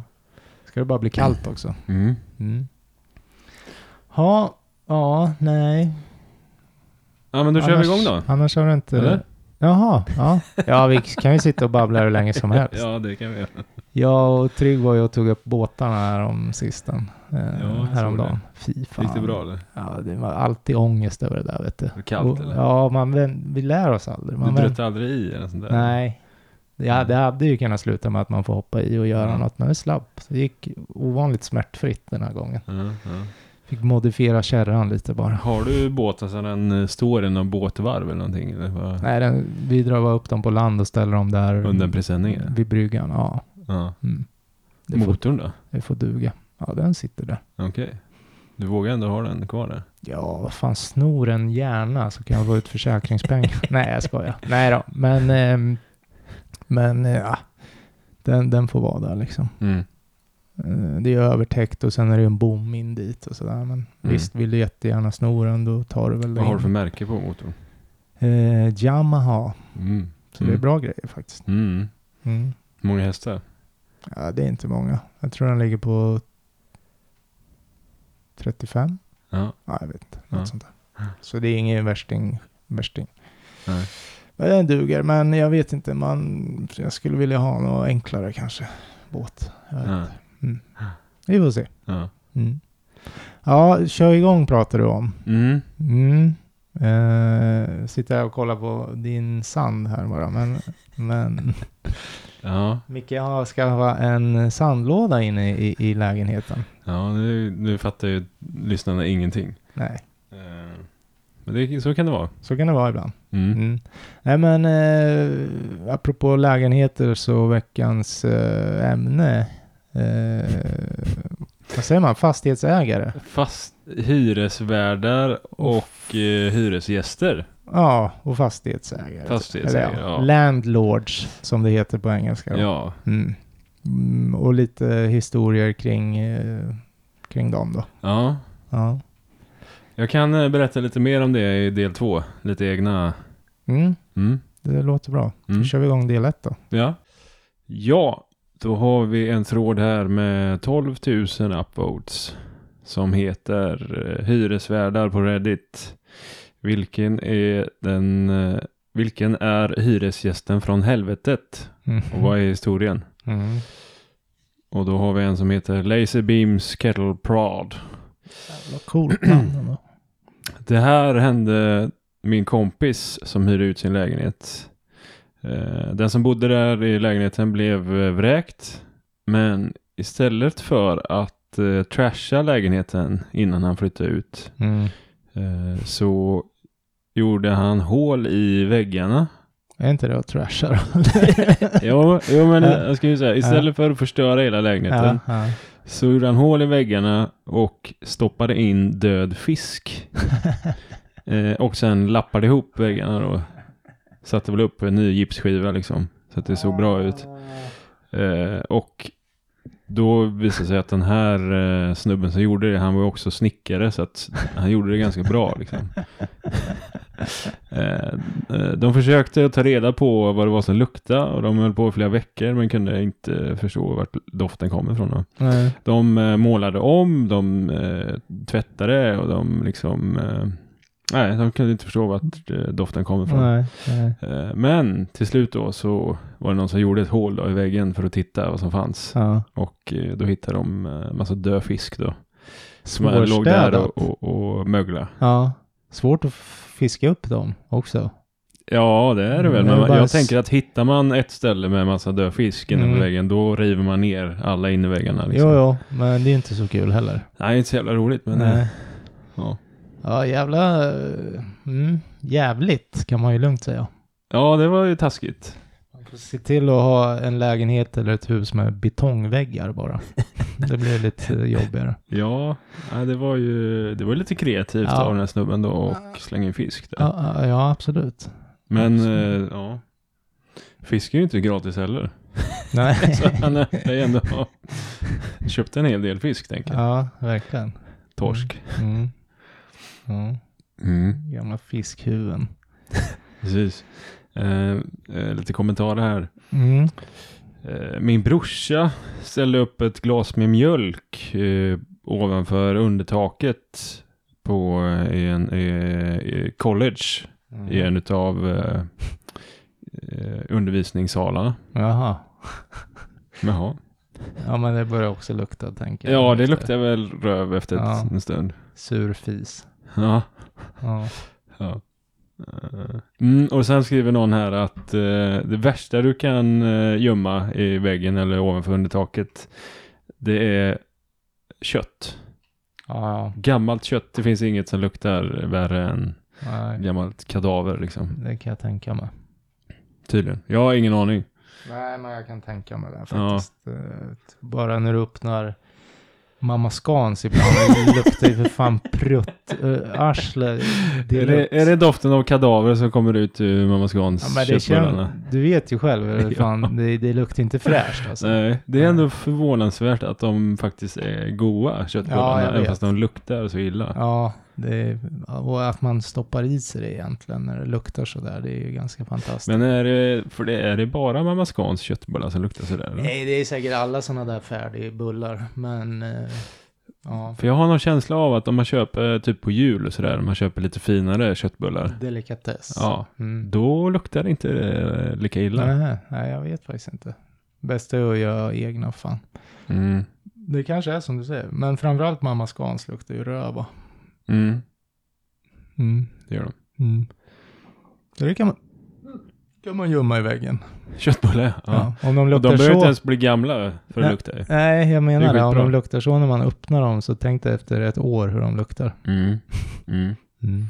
Ska det bara bli kallt också? Mm. Mm. Ja, ja, nej. Ja, men då kör vi igång då. Annars har du inte... Eller? Jaha, ja. Ja, vi kan ju sitta och babbla hur länge som helst. [laughs] Ja, det kan vi göra. Jag och Trygg var ju och tog upp båtarna här om sisten. Eh, jag häromdagen. Fy fan. Gick det bra eller? Ja, det var alltid ångest över det där vet du. det kallt, Och- eller? Ja, man, vi lär oss aldrig. Man Du bröt aldrig i eller sånt där? Nej. Ja, det hade ju kunnat sluta med att man får hoppa i och göra Mm. något, men det slapp. Det gick ovanligt smärtfritt den här gången. Ja, ja. Fick modifiera kärran lite bara. Har du båten så den eh, står i någon båtvarv eller någonting? Eller vad? Nej, den, vi drar upp dem på land och ställer dem där Under en presenning? eller? vid bryggan. Ja, Ja. mm. det, får, Motorn då? det får duga. Ja, den sitter där. Okej. Du vågar ändå ha den kvar där? Ja, vad fan, snor en gärna så kan jag få ut försäkringspengar. [laughs] Nej, jag skojar. Nej då, men, ehm, men eh, ja, den, den får vara där liksom. Mm. Eh, Det är övertäckt och sen är det en bom in dit och sådär. Men visst, vill du jättegärna sno den då tar du väl Mm. Vad har du för märke på motorn? Eh, Yamaha. Mm. Så det är bra grejer faktiskt. Mm. Mm. Många hästar? Ja, det är inte många. Jag tror den ligger på 35. Ja. Ja, jag vet inte. Något Ja. sånt där. Så det är ingen värsting. värsting. Nej. Den duger. Men jag vet inte. Man, jag skulle vilja ha något enklare kanske. Båt. Mm. Vi får se. Ja. Mm. Ja, kör igång pratar du om. Mm. Mm. Eh, sitter här och kollar på din sand här bara. Men, men [laughs] Ja. Micke har- ska ha en sandlåda inne i, i lägenheten. Ja, nu, nu fattar ju lyssnarna ingenting. Nej, Eh, Men det, så kan det vara. så kan det vara ibland. Mm. Mm. Nej men eh, apropå lägenheter så veckans eh, ämne. Eh, vad säger man? Fastighetsägare. Fast hyresvärdar och eh, hyresgäster. Ja, och fastighetsägare. Fastighetsägare, Eller ja. Landlords, som det heter på engelska. då. Ja, Mm. Mm, och lite historier kring, eh, kring dem då. ja. Ja. Jag kan eh, berätta lite mer om det i del två. Lite egna... Mm, Mm. det låter bra. Då Mm. kör vi igång del ett då. Ja. Ja, då har vi en tråd här med 12 000 upvotes. Som heter eh, Hyresvärdar på Reddit. Vilken är den... eh, Vilken är hyresgästen från helvetet? Och vad är historien? Mm. Och då har vi en som heter Laser Beams Kettle Prod. Jävla coolt namn ändå. Det här hände min kompis som hyrde ut sin lägenhet. Eh, Den som bodde där i lägenheten blev eh, vräkt. Men istället för att eh, trasha lägenheten innan han flyttade ut Mm. så gjorde han hål i väggarna. Är inte det att trasha då? [laughs] Jo, jo men Ja. jag ju säga, istället för att förstöra hela lägenheten ja, ja. Så gjorde han hål i väggarna och stoppade in död fisk. [laughs] Eh, och sen lappade ihop väggarna då. Satte väl upp en ny gipsskiva liksom. Så att det såg bra ut. Eh, och då visade det sig att den här eh, snubben som gjorde det, han var också snickare så att han gjorde det ganska bra liksom. [laughs] Eh, eh, de försökte ta reda på vad det var som luktade och de höll på i flera veckor men kunde inte förstå vart doften kom ifrån. Nej. De eh, målade om, de tvättade och de liksom... Nej, de kunde inte förstå vart eh, doften kom ifrån. Nej, nej. Eh, men till slut då så var det någon som gjorde ett hål i väggen för att titta vad som fanns. Ja. Och eh, då hittade de eh, massa död fisk då. Som låg där och, och, och mögla. Ja. Svårt att fiska upp dem också. Ja, det är det väl. Mm, Men bara jag tänker att hittar man ett ställe med massa död fisk inne Mm. på väggen, då river man ner alla innerväggarna. Liksom. Jo, jo, men det är inte så kul heller. Nej, inte så jävla roligt, men... Nej. Ja. Ja, jävla... Mm, jävligt kan man ju lugnt säga. ja, det var ju taskigt. Man får se till att ha en lägenhet eller ett hus med betongväggar bara. [laughs] Det blir lite jobbigare. Ja, det var ju det var lite kreativt Ja. av den här snubben då och slänga in fisk där. Ja, ja, absolut. Men absolut. eh, ja, fisk är ju inte gratis heller. [laughs] [laughs] Nej. Så han har ändå köpt en hel del fisk tänker jag. Ja, verkligen. Torsk. Mm. Ja, Mm. gamla fiskhuvuden. Precis. Eh, eh, lite kommentarer här. Mm. Eh, min brorsa ställde upp ett glas med mjölk eh, ovanför undertaket på en eh, college Mm. i en av eh, undervisningssalarna. Jaha. Jaha. Ja, men det börjar också lukta, tänker jag. Ja, det luktar väl röv efter Ja. en stund. Sur fis. Ja. Ja. ja. Eh, Mm, och sen skriver någon här att eh, det värsta du kan eh, gömma i väggen eller ovanför undertaket det är kött. Ja, Gammalt kött, det finns inget som luktar värre än nej, gammalt kadaver liksom. det kan jag tänka mig. Tydligen. Jag har ingen aning. Nej, men jag kan tänka mig det Ja. faktiskt. Eh, Bara när du öppnar Mamma Scans ibland, det luktar ju för fan prutt, uh, arsle. Är deluxe. det, är det doften av kadaver som kommer ut ur Mamma Scans Ja, men det köttbullarna? känns, du vet ju själv, eh, [laughs] Ja. fan, det, det luktar inte fräscht alltså. Nej, det är ändå förvånansvärt att de faktiskt är goda köttbullarna, Ja, även fast de luktar så illa. Ja, det, och att man stoppar i sig det egentligen när det luktar sådär, det är ju ganska fantastiskt. Men är det, för det, är det bara Mamma Scans köttbullar som luktar sådär? eller? Nej, det är säkert alla sådana där färdigbullar, men eh, ja, För jag har någon känsla av att om man köper typ på jul och sådär, man köper lite finare köttbullar, delikatess. ja, Mm. då luktar det inte eh, lika illa. Nej, nej, jag vet faktiskt inte. Bäst är att göra egna fan. Mm. Det kanske är som du säger, men framförallt mamma Scans luktar ju röva. Mm, Mm. det gör de. Mm. Det kan man, kan man gömma i väggen. Köttbullar, ja. Ja. Om de luktar de behöver så. inte ens bli gamla för att Nej. lukta. Nej, jag Det menar är det. Om de luktar så när man öppnar dem så tänk dig efter ett år hur de luktar. Mm. [laughs] Mm. Mm.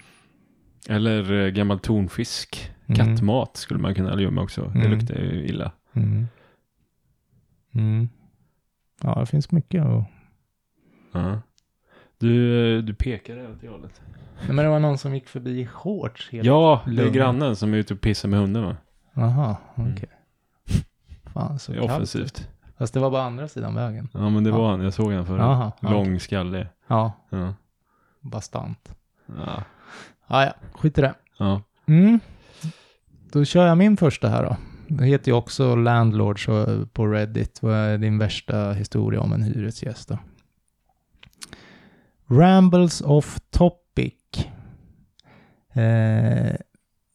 Eller eh, gammal tonfisk. Mm. Kattmat skulle man kunna gömma också. Det Mm. luktar ju illa. Mm. Mm. Ja, det finns mycket att... Ja. Du, du pekade åt det hållet. Nej, men det var någon som gick förbi i shorts. Helt... Ja, det är lugn. grannen som är ute och pissar med hunden va? Jaha, okej. Mm. Fan, så Det är kallt. offensivt. Fast det var bara andra sidan vägen. Ja men det Ja. var han, jag såg han förut. Jaha, ja. Lång, skallig. Ja, Ja. bastant. Ja. Ah, ja, skit i det. ja. Mm. Då kör jag min första här då. Det heter ju också Landlord så på Reddit. Vad är din värsta historia om en hyresgäst då? Rambles off topic. Eh,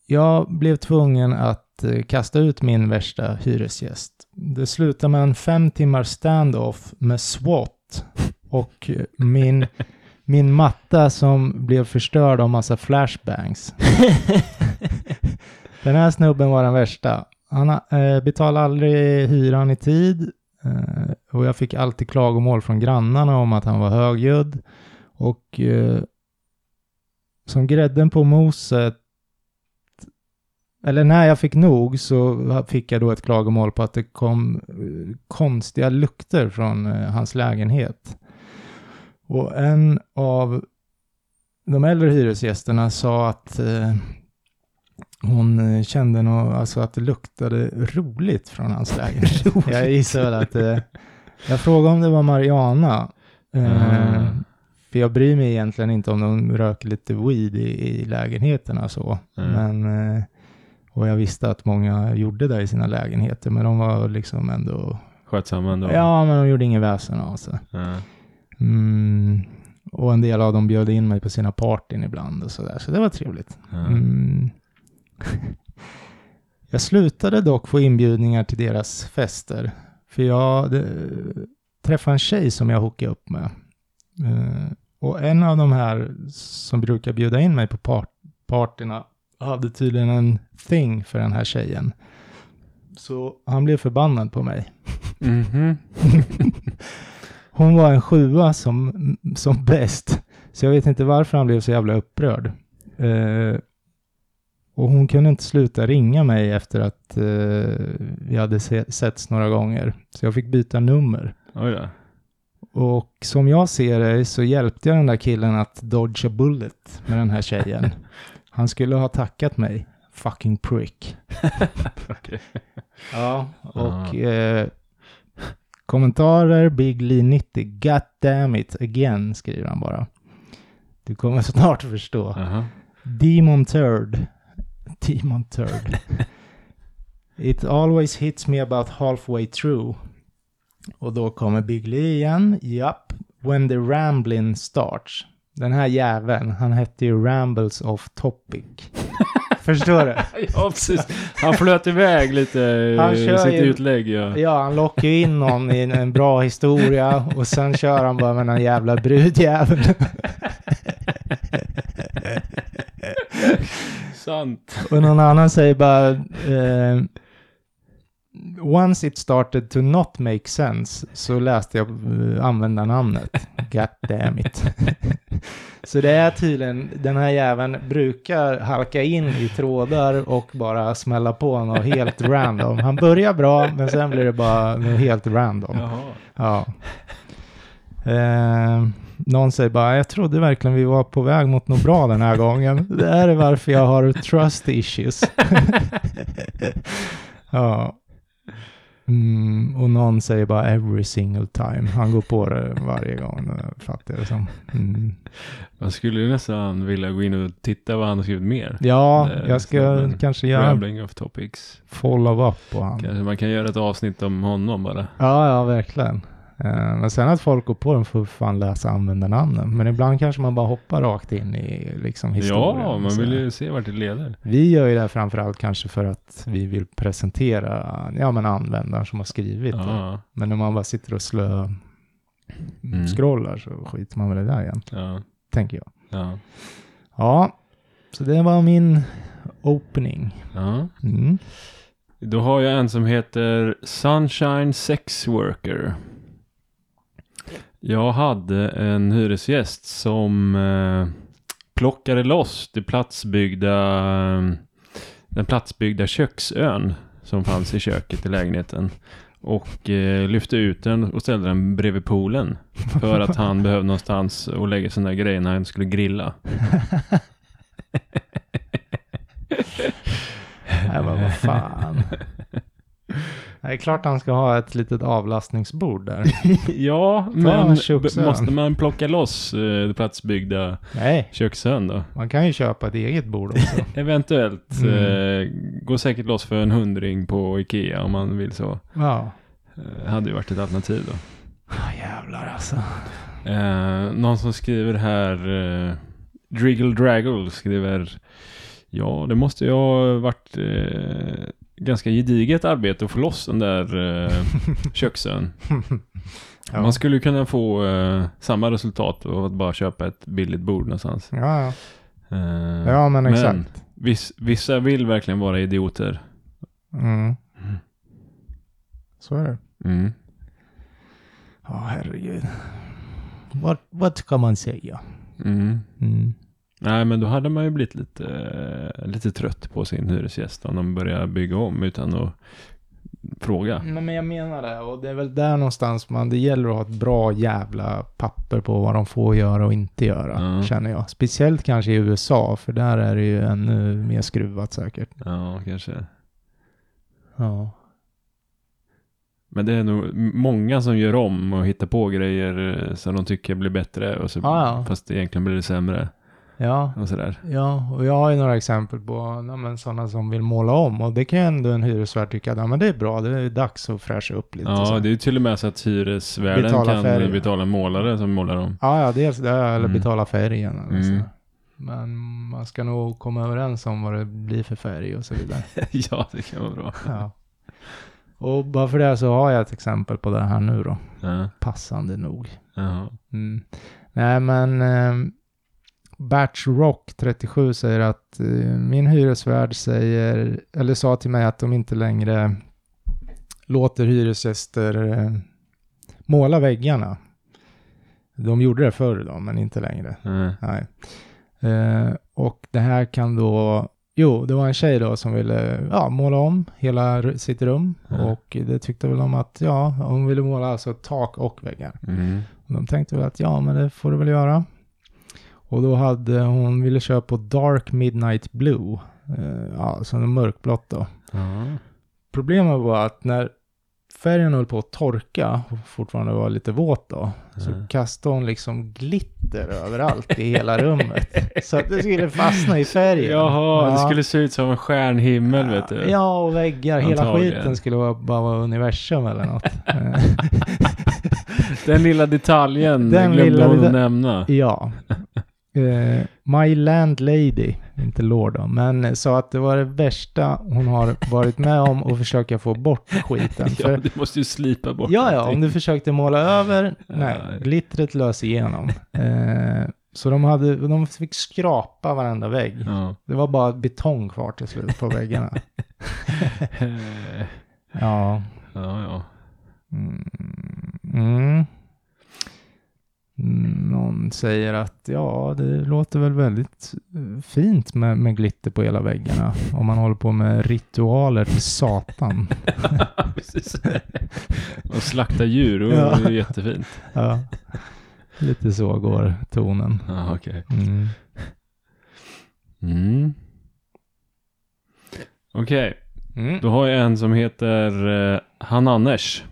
jag blev tvungen att eh, kasta ut min värsta hyresgäst. Det slutade med en fem timmar standoff med SWAT och eh, min, [laughs] min matta som blev förstörd av massa flashbangs. [laughs] Den här snubben var den värsta. Han eh, betalade aldrig hyran i tid eh, och jag fick alltid klagomål från grannarna om att han var högljudd. Och eh, som grädden på moset, eller när jag fick nog så fick jag då ett klagomål på att det kom eh, konstiga lukter från eh, hans lägenhet. Och en av de äldre hyresgästerna sa att eh, hon eh, kände nog, alltså att det luktade roligt från hans lägenhet. [laughs] jag gissar väl att eh, jag frågade om det var Mariana. Eh, Mm. För jag bryr mig egentligen inte om de röker lite weed i, i lägenheterna så. Mm. Men, eh, och jag visste att många gjorde det i sina lägenheter, men de var liksom ändå, Skötsamma ändå. ja men de gjorde ingen väsen av sig. Ja. Mm, och en del av dem bjöd in mig på sina partyn ibland och sådär, så det var trevligt. Mm. [laughs] Jag slutade dock få inbjudningar till deras fester. För jag det, träffade en tjej som jag hookade upp med. Eh, och en av de här som brukar bjuda in mig på part partyna hade tydligen en thing för den här tjejen. Så han blev förbannad på mig. Mhm. [laughs] Hon var en sjua som, som bäst. Så jag vet inte varför han blev så jävla upprörd. Eh, och hon kunde inte sluta ringa mig efter att eh, vi hade se- setts några gånger. Så jag fick byta nummer. Oj då. Och som jag ser det så hjälpte jag den där killen att dodge a bullet med den här tjejen. [laughs] Han skulle ha tackat mig. Fucking prick. [laughs] Okej. Ja, och eh, kommentarer Big Lee 90. God damn it again, skriver han bara. Du kommer snart förstå. Jaha. Demon Turd. Demon Turd. [laughs] It always hits me about halfway through. Och då kommer Big Lee igen. Japp. When the rambling starts. Den här jäveln, han hette ju Rambles off topic. [laughs] Förstår du? Ja, precis. Han flöt iväg lite Han i sitt ju- utlägg. Ja. Ja, han lockar ju in någon i en, bra historia och sen kör han bara med någon jävla brudjävel. [laughs] Sant. Och någon annan säger bara eh, Once it started to not make sense så läste jag uh, användarnamnet. God damn it. [laughs] så det är tydligen, den här jäveln brukar halka in i trådar och bara smälla på något helt random. Han börjar bra, men sen blir det bara något helt random. Jaha. Ja. Eh, någon säger bara, jag trodde verkligen vi var på väg mot något bra den här gången. Det här är varför jag har trust issues. [laughs] ja. Mm, och någon säger bara every single time. Han går på det varje gång, fattar jag det som. Mm. Man skulle ju nästan vilja gå in och titta vad han har skrivit mer. Ja, Det är jag ska kanske göra Rambling of topics. follow-up på han. Kanske man kan göra ett avsnitt om honom bara. Ja, ja, verkligen. Eh, Men sen att folk går på den får fan läsa användarnamnen. Men ibland kanske man bara hoppar rakt in i liksom historien. Ja, man vill ju se vart det leder. Vi gör ju det här framförallt kanske för att vi vill presentera ja, men användaren som har skrivit det. Ja, Men när man bara sitter och slö Mm. scrollar så skiter man väl i det där egentligen, ja, tänker jag. ja. Ja, så det var min opening. ja. Mm. Då har jag en som heter Sunshine Sex Worker. Jag hade en hyresgäst som eh, plockade loss det platsbyggda, den platsbyggda köksön som fanns i köket i lägenheten. och eh, lyfte ut den och ställde den bredvid poolen. För att han behövde någonstans att lägga sina grejer när han skulle grilla. [laughs] Äh, Nej, men vad fan. Det är klart han ska ha ett litet avlastningsbord där. [laughs] ja, en men måste man plocka loss eh, det platsbyggda Nej, köksön då? man kan ju köpa ett eget bord också. [laughs] Eventuellt. Mm. Eh, går säkert loss för en hundring på Ikea om man vill så. Ja. Eh, hade ju varit ett alternativ då. Ah, jävlar alltså. Eh, någon som skriver här, eh, Driggle Draggle skriver Ja, det måste ju ha varit eh, ganska gediget arbete att få loss den där eh, [laughs] köksön. [laughs] Ja. Man skulle ju kunna få eh, samma resultat av att bara köpa ett billigt bord någonstans. Ja, ja. Eh, ja men exakt. Viss, vissa vill verkligen vara idioter. Mm. Så är det. Mm. Ja, herregud. Vad, vad ska man säga? Mm. Mm. Nej, men då hade man ju blivit lite, eh, lite trött på sin hyresgäst om de börjar bygga om utan att fråga. Nej, men jag menar det. Och det är väl där någonstans man, det gäller att ha ett bra jävla papper på vad de får göra och inte göra, Ja. känner jag. Speciellt kanske i USA, för där är det ju ännu mer skruvat säkert. Ja, kanske. Ja. Men det är nog många som gör om och hittar på grejer eh, som de tycker blir bättre och så, Ja, ja. fast egentligen blir det sämre Ja, och sådär. ja, och jag har ju några exempel på men sådana som vill måla om och det kan ju ändå en hyresvärd tycka att men det är bra, det är dags att fräscha upp lite. Ja, så. det är ju till och med så att hyresvärden Betala kan färg. betala målare som målar om. Ja, ja, dels det, eller Mm. betala färgen. Eller Mm. så. Men man ska nog komma överens om vad det blir för färg och så vidare. [laughs] ja, det kan vara bra. Ja. Och bara för det så har jag ett exempel på det här nu då. Ja, Passande nog. Mm. Nej men eh, Batch Rock 37 säger att eh, min hyresvärd säger, eller sa till mig att de inte längre låter hyresgäster eh, måla väggarna. De gjorde det förr då, men inte längre. Ja. Nej. Eh, och det här kan då, jo, det var en tjej då som ville ja, måla om hela sitt rum. Ja. Och det tyckte väl de att, ja, hon ville måla alltså tak och väggar. Mm. Och de tänkte väl att ja, men det får du väl göra. Och då hade hon ville köpa på Dark Midnight Blue. Eh, ja, som är mörkblått då. Ja. Problemet var att när färgen höll på att torka och fortfarande var lite våt då. Så Ja. kastade hon liksom glitter överallt i hela rummet. Så att det skulle fastna i färgen. Jaha, det Ja. skulle se ut som en stjärnhimmel vet du. Ja, och väggar. Hela Antagligen. skiten skulle vara, bara vara universum eller något. [laughs] Den lilla detaljen Den glömde lilla hon att nämna. Ja. Eh, My Landlady, inte Lord då, men sa att det var det värsta hon har varit med om att försöka få bort skiten. [laughs] Ja, För, du måste ju slipa bort ja, ja, om du försökte måla över, nej, glittret lös igenom. Eh, så de, hade, de fick skrapa varenda vägg. Ja. Det var bara betong kvar till slut på väggarna. [laughs] Ja. ja, ja. Mm. Mm. Någon säger att ja, det låter väl väldigt eh, fint med, med glitter på hela väggarna. Om man håller på med ritualer till Satan. [laughs] Precis. Och slakta djur, det Ja. är jättefint. Ja. Lite så går tonen. Ja, okej. Mm. Mm. Okej, Mm. då har jag en som heter uh, Han-Anders.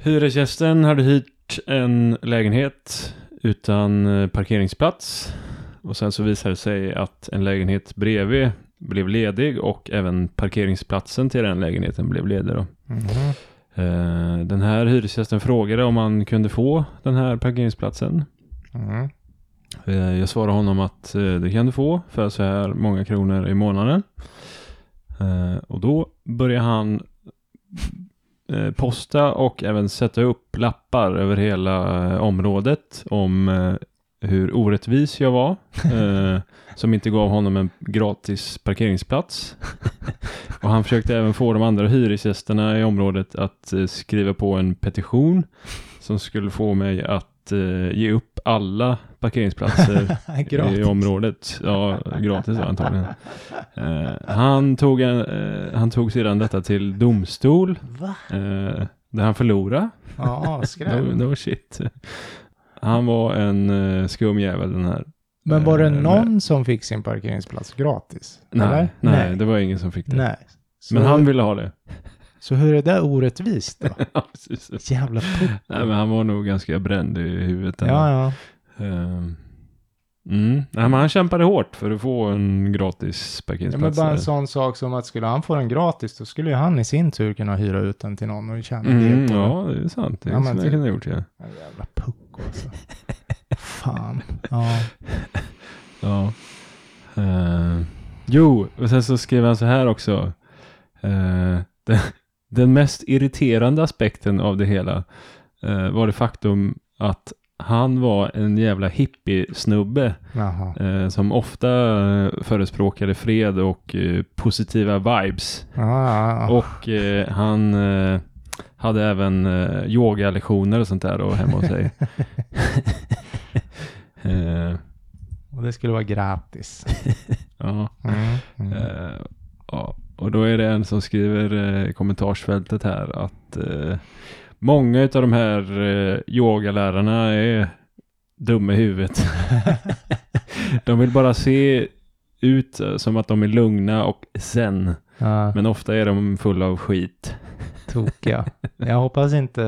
Hyresgästen hade hyrt en lägenhet utan eh, parkeringsplats. Och sen så visade det sig att en lägenhet bredvid blev ledig och även parkeringsplatsen till den lägenheten blev ledig då. Eh, Den här hyresgästen frågade om han kunde få den här parkeringsplatsen. Mm. Jag svarade honom att det kan du få för så här många kronor i månaden. Och då började han posta och även sätta upp lappar över hela eh, området om eh, hur orättvis jag var. [laughs] eh, Som inte gav honom en gratis parkeringsplats. [laughs] Och han försökte även få de andra hyresgästerna i området att eh, skriva på en petition som skulle få mig att att eh, ge upp alla parkeringsplatser [laughs] i området. Ja, gratis antagligen. Eh, han, tog en, eh, han tog sedan detta till domstol. Va? Eh, där han förlorade. Ja, skräll. [laughs] det var shit. Han var en eh, skum jävel den här. Men var det Eh, någon som fick sin parkeringsplats gratis? Nej, Eller? nej, det var ingen som fick det. Nej. Så, Men han ville ha det. så hur är det orättvist då? [laughs] Ja. Jävla puck. Nej, men han var nog ganska bränd i huvudet. Ja, ja. Ehm, Mm. Nej, men han kämpade hårt för att få en gratis ja. Men parkeringsplats. bara en sån sak som att skulle han få den gratis, då skulle ju han i sin tur kunna hyra ut den till någon och tjäna Mm, det ja, det är sant. Det Ja, är men som jag kunde ha gjort, ja. Ja, jävla pucko alltså. Fan. Ja. [laughs] ja. Eh, jo, och sen så skrev han så här också. Eh, den, den mest irriterande aspekten av det hela eh, var det faktum att han var en jävla hippie-snubbe eh, som ofta eh, förespråkade fred och eh, positiva vibes. Ja. Och eh, han eh, hade även eh, yogalektioner och sånt där och hemma hos sig. [laughs] eh, Och det skulle vara gratis. [laughs] ja, Mm. Mm. ja, och då är det en som skriver i kommentarsfältet här att många av de här eh, yogalärarna är dumma i huvudet. [laughs] de vill bara se ut som att de är lugna och zen. Ja, Men ofta är de fulla av skit. tokiga. Jag hoppas inte,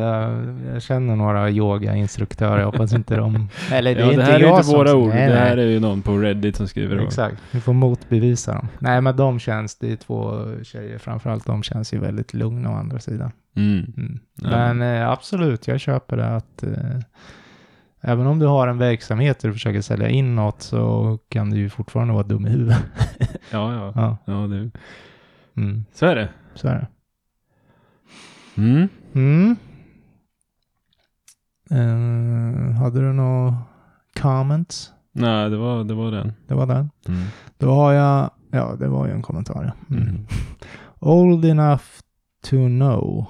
jag känner några yogainstruktörer, jag hoppas inte de... Eller det är ja, inte det här är jag inte som... våra ord. Nej, det här nej. är ju någon på Reddit som skriver det. Exakt, vi får motbevisa dem. Nej, men de känns, det är två tjejer framförallt, de känns ju väldigt lugna å andra sidan. Mm. Mm. Men eh, absolut, jag köper det att eh, även om du har en verksamhet där du försöker sälja in något så kan du ju fortfarande vara dum i huvudet. [laughs] Ja, ja. ja, ja det, mm, så är det. så är det. Mm. Mm. Eh, hade du några comments? Nej, det var, det var den. Det var den. Mm. Då har jag, ja det var ju en kommentar. ja. Mm. Mm. [laughs] Old enough to know.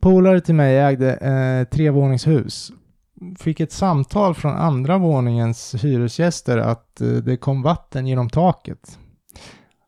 Polare till mig ägde eh, trevåningshus. Fick ett samtal från andra våningens hyresgäster att eh, det kom vatten genom taket.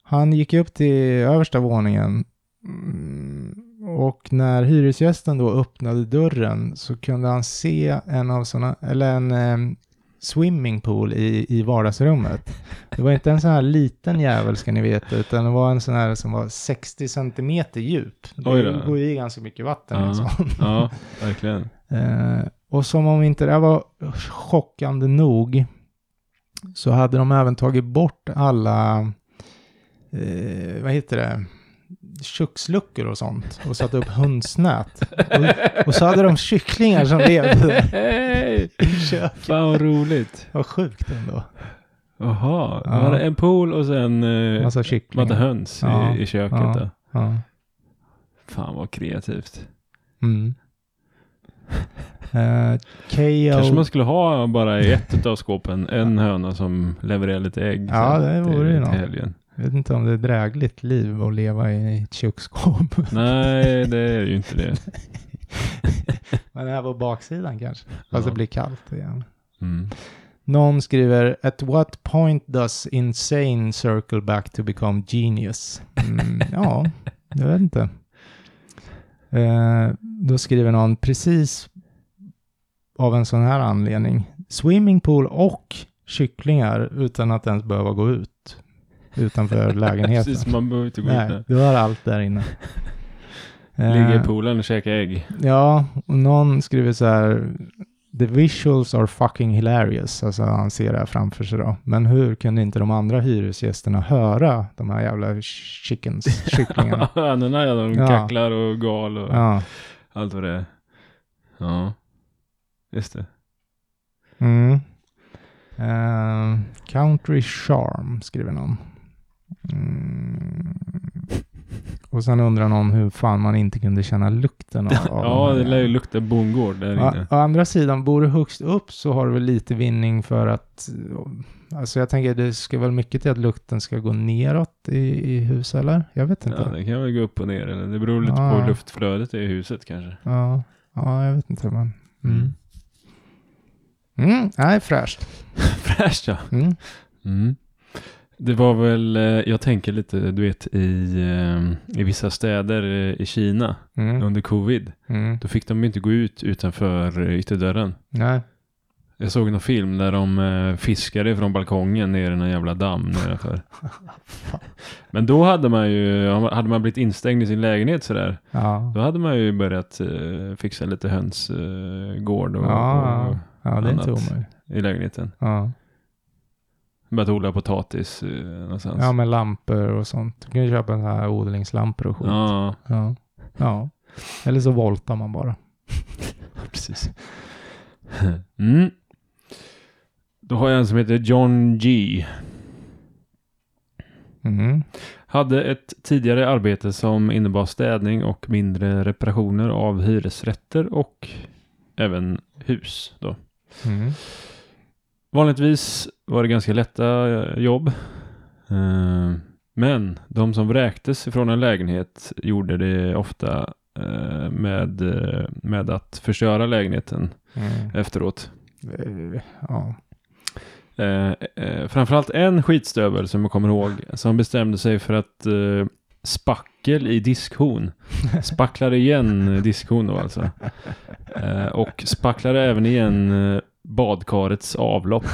Han gick upp till översta våningen mm, och när hyresgästen då öppnade dörren så kunde han se en av såna, eller en eh, swimmingpool i, i vardagsrummet. Det var inte en sån här liten jävel ska ni veta, utan det var en sån här som var 60 centimeter djup. Det går ju i ganska mycket vatten Ja. sån. Ja, verkligen. [laughs] Eh, och som om inte det här var chockande nog så hade de även tagit bort alla, eh, vad heter det, köksluckor och sånt och satt upp hönsnät. Och, och så hade de kycklingar som levde i köket. Fan vad roligt. Vad sjukt ändå. Jaha, Ja. var en pool och sen eh, Massa kycklingar. massa höns Ja. i, i köket. Ja. Då. Ja. Fan vad kreativt. Mm. Eh, KO. Kanske man skulle ha bara i ett av skåpen en höna som levererar lite ägg. Ja, det till- vore ju något. helgen. Jag vet inte om det är drägligt liv att leva i ett köksskåp. [laughs] Nej, det är ju inte det. [laughs] Men det här var baksidan kanske. Fast Ja. det blir kallt igen. Mm. Någon skriver At what point does insane circle back to become genius? Mm, [laughs] ja, jag vet inte. Eh, då skriver någon precis av en sån här anledning. Swimmingpool och kycklingar utan att ens behöva gå ut utanför [laughs] lägenheten. Precis, man behöver inte gå Nej, där. du har allt där inne. [laughs] Ligga i Eh, poolen och käka ägg. Ja, och någon skriver så här. The visuals are fucking hilarious. Alltså han ser det här framför sig då. Men hur kunde inte de andra hyresgästerna höra de här jävla chickens, [laughs] kycklingarna? Hönorna ja, de Ja. kacklar och gal och ja. allt vad det är. Ja, just det. Mm. Eh, country charm skriver någon. Mm. Och sen undrar någon hur fan man inte kunde känna lukten av, av [laughs] Ja, det lär ju lukta bondgård där inne. å andra sidan, bor du högst upp så har du väl lite vinning för att... Alltså jag tänker det ska väl mycket till att lukten ska gå neråt i, i hus eller? Jag vet inte. Ja, det kan väl gå upp och ner. Eller det beror lite Ja. på luftflödet i huset kanske. Ja, ja jag vet inte men... Mm. Mm. Mm, nej, fräscht. [laughs] Fräscht ja. Mm. Mm. Det var väl, eh, jag tänker lite, du vet i, eh, i vissa städer eh, i Kina Mm. under covid. Mm. Då fick de ju inte gå ut utanför eh, ytterdörren. Nej. Jag såg någon film där de fiskade från balkongen ner i en jävla damm nedanför. [laughs] Men då hade man ju, hade man blivit instängd i sin lägenhet sådär. Ja. Då hade man ju börjat fixa lite hönsgård gård och, Ja, och ja, det annat. i lägenheten. Ja. Börjat odla potatis eh, någonstans. ja, med lampor och sånt. Du kan ju köpa här odlingslampor och skit. ja, Ja. ja. Eller så voltar man bara. [laughs] precis. Mm. Då har jag en som heter John G. Mm. Hade ett tidigare arbete som innebar städning och mindre reparationer av hyresrätter och även hus. Då. Mm. Vanligtvis var det ganska lätta eh, jobb. Eh, Men de som vräktes ifrån en lägenhet gjorde det ofta eh, med, med att förstöra lägenheten Mm. efteråt. Ja. Framförallt en skitstövel som jag kommer ihåg som bestämde sig för att spackel i diskhon. Spacklade igen diskhon då alltså. Eh, och spacklade även igen badkarets avlopp.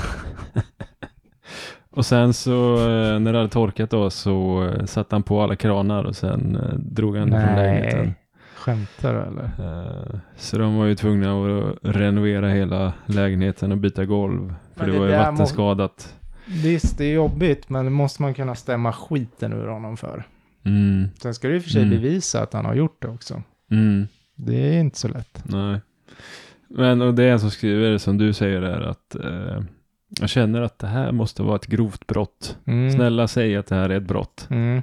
och sen så eh, när det hade torkat då så eh, satte han på alla kranar och sen eh, drog han från lägenheten. Nej. Skämtar du eller? Så de var ju tvungna att renovera hela lägenheten och byta golv. För det det var ju vattenskadat. Visst, det är jobbigt, men det måste man kunna stämma skiten ur honom för. Mm, Sen ska du i och för sig Mm. bevisa att han har gjort det också. mm, Det är inte så lätt. nej. Men och det är en som skriver som du säger där att eh, jag känner att det här måste vara ett grovt brott. Mm. Snälla säg att det här är ett brott. Mm.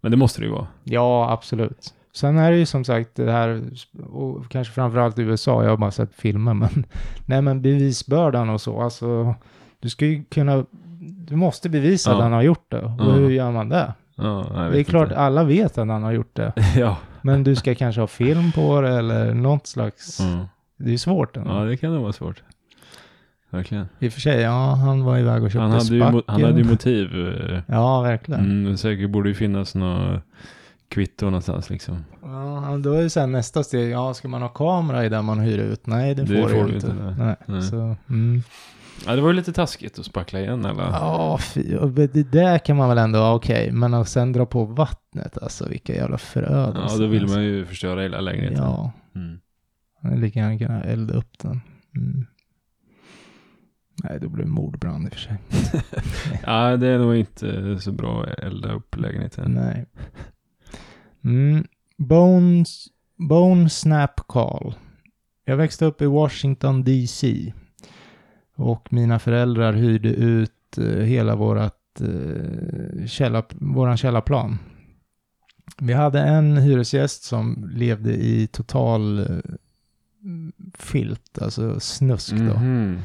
Men det måste det ju vara. Ja, absolut. Sen är det ju som sagt det här, och kanske framförallt i USA, jag har bara sett filmer, men [laughs] nej men bevisbördan och så, alltså du ska ju kunna, du måste bevisa Ja. att han har gjort det. Och Ja. hur gör man det? Ja, Det är klart, inte. alla vet att han har gjort det, [laughs] ja. men du ska kanske ha film på det eller något slags, Mm. Det är svårt ändå. ja, det kan nog vara svårt. Verkligen. I och för sig, ja, han var iväg och köpte Han hade, ju, spackel. mo- han hade ju motiv. eh, Ja, verkligen. Mm, säkert borde ju finnas något kvitto någonstans liksom. Ja, då är det sen nästa steg, ja, ska man ha kamera i där man hyr ut? Nej, det, Det får, får du inte. inte, nej. nej. Så, mm. Ja, det var ju lite taskigt att spackla igen eller? Ja, och det där kan man väl ändå, okej, men att sen dra på vattnet, alltså vilka jävla förödelser. Ja, då vill alltså. man ju förstöra hela lägenheten. Ja, Mm. Man lika gärna kunna elda upp den. Mm. Nej, då blir det mordbrand i och för sig. [laughs] ja, det är nog inte så bra att elda upp lägenheten. Nej. Mm. Bones, Bone Snap Call. Jag växte upp i Washington DC. Och mina föräldrar hyrde ut eh, hela vårat, eh, källa, våran källarplan. Vi hade en hyresgäst som levde i total eh, filt, alltså snusk då. Mhm.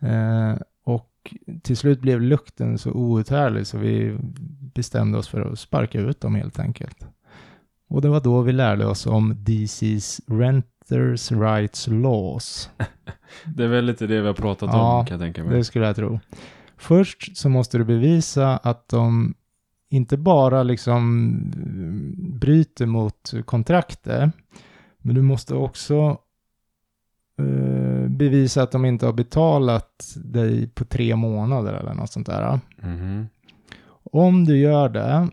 Eh, och till slut blev lukten så outhärdlig så vi bestämde oss för att sparka ut dem helt enkelt. Och det var då vi lärde oss om DC's Renters Rights Laws. [laughs] Det är väl lite det vi har pratat Ja, om kan jag tänka mig. Det skulle jag tro. Först så måste du bevisa att de inte bara liksom mm, bryter mot kontraktet, men du måste också bevisa att de inte har betalat dig på tre månader eller något sånt där. Mhm. Om du gör det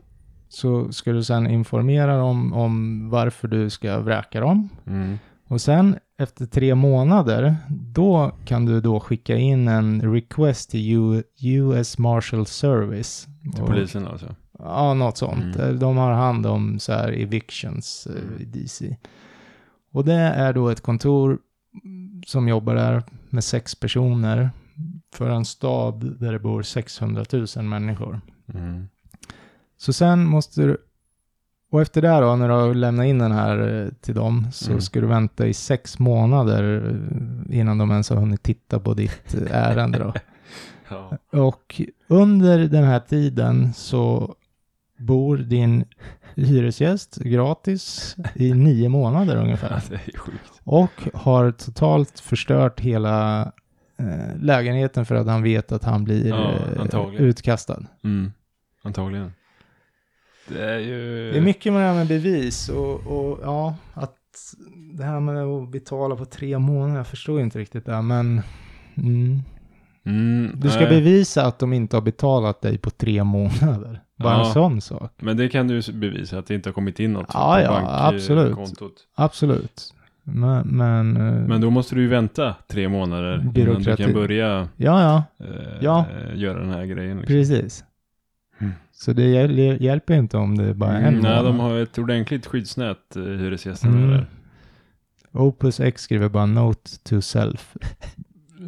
så ska du sedan informera dem om varför du ska vräka dem. Mm. Och sen efter tre månader, då kan du då skicka in en request till U- US Marshal Service. Till polisen alltså. Ja, något sånt. Mm. De har hand om så här evictions eh, i DC. Och det är då ett kontor som jobbar där med sex personer för en stad där det bor 600 000 människor. Mm. Så sen måste du, och efter det då, när du har lämnat in den här eh, till dem, så Mm. ska du vänta i sex månader eh, innan de ens har hunnit titta på ditt eh, ärende då. [laughs] Ja. Och under den här tiden så bor din hyresgäst gratis i nio månader ungefär. [laughs] Och har totalt förstört hela eh, lägenheten för att han vet att han blir Ja, eh, utkastad. Mm. Antagligen. Det är ju... Det är mycket med det här med bevis och, och ja, att det här med att betala på tre månader, jag förstår inte riktigt det, men mm. Mm, du ska nej. bevisa att de inte har betalat dig på tre månader. Bara Ja. en sån sak. Men det kan du bevisa att det inte har kommit in något Ja, på ja, absolut. bankkontot. Absolut. Men, men, eh, Men då måste du ju vänta tre månader innan du Byråkrati. kan börja ja, ja, eh, Ja. göra den här grejen. Liksom. precis. Mm. Så det hjäl- hjälper inte om det är bara en Mm, nej, de har ett ordentligt skyddsnät, eh, hyresgästerna Mm. där. Opus X skriver bara Note to self. [laughs]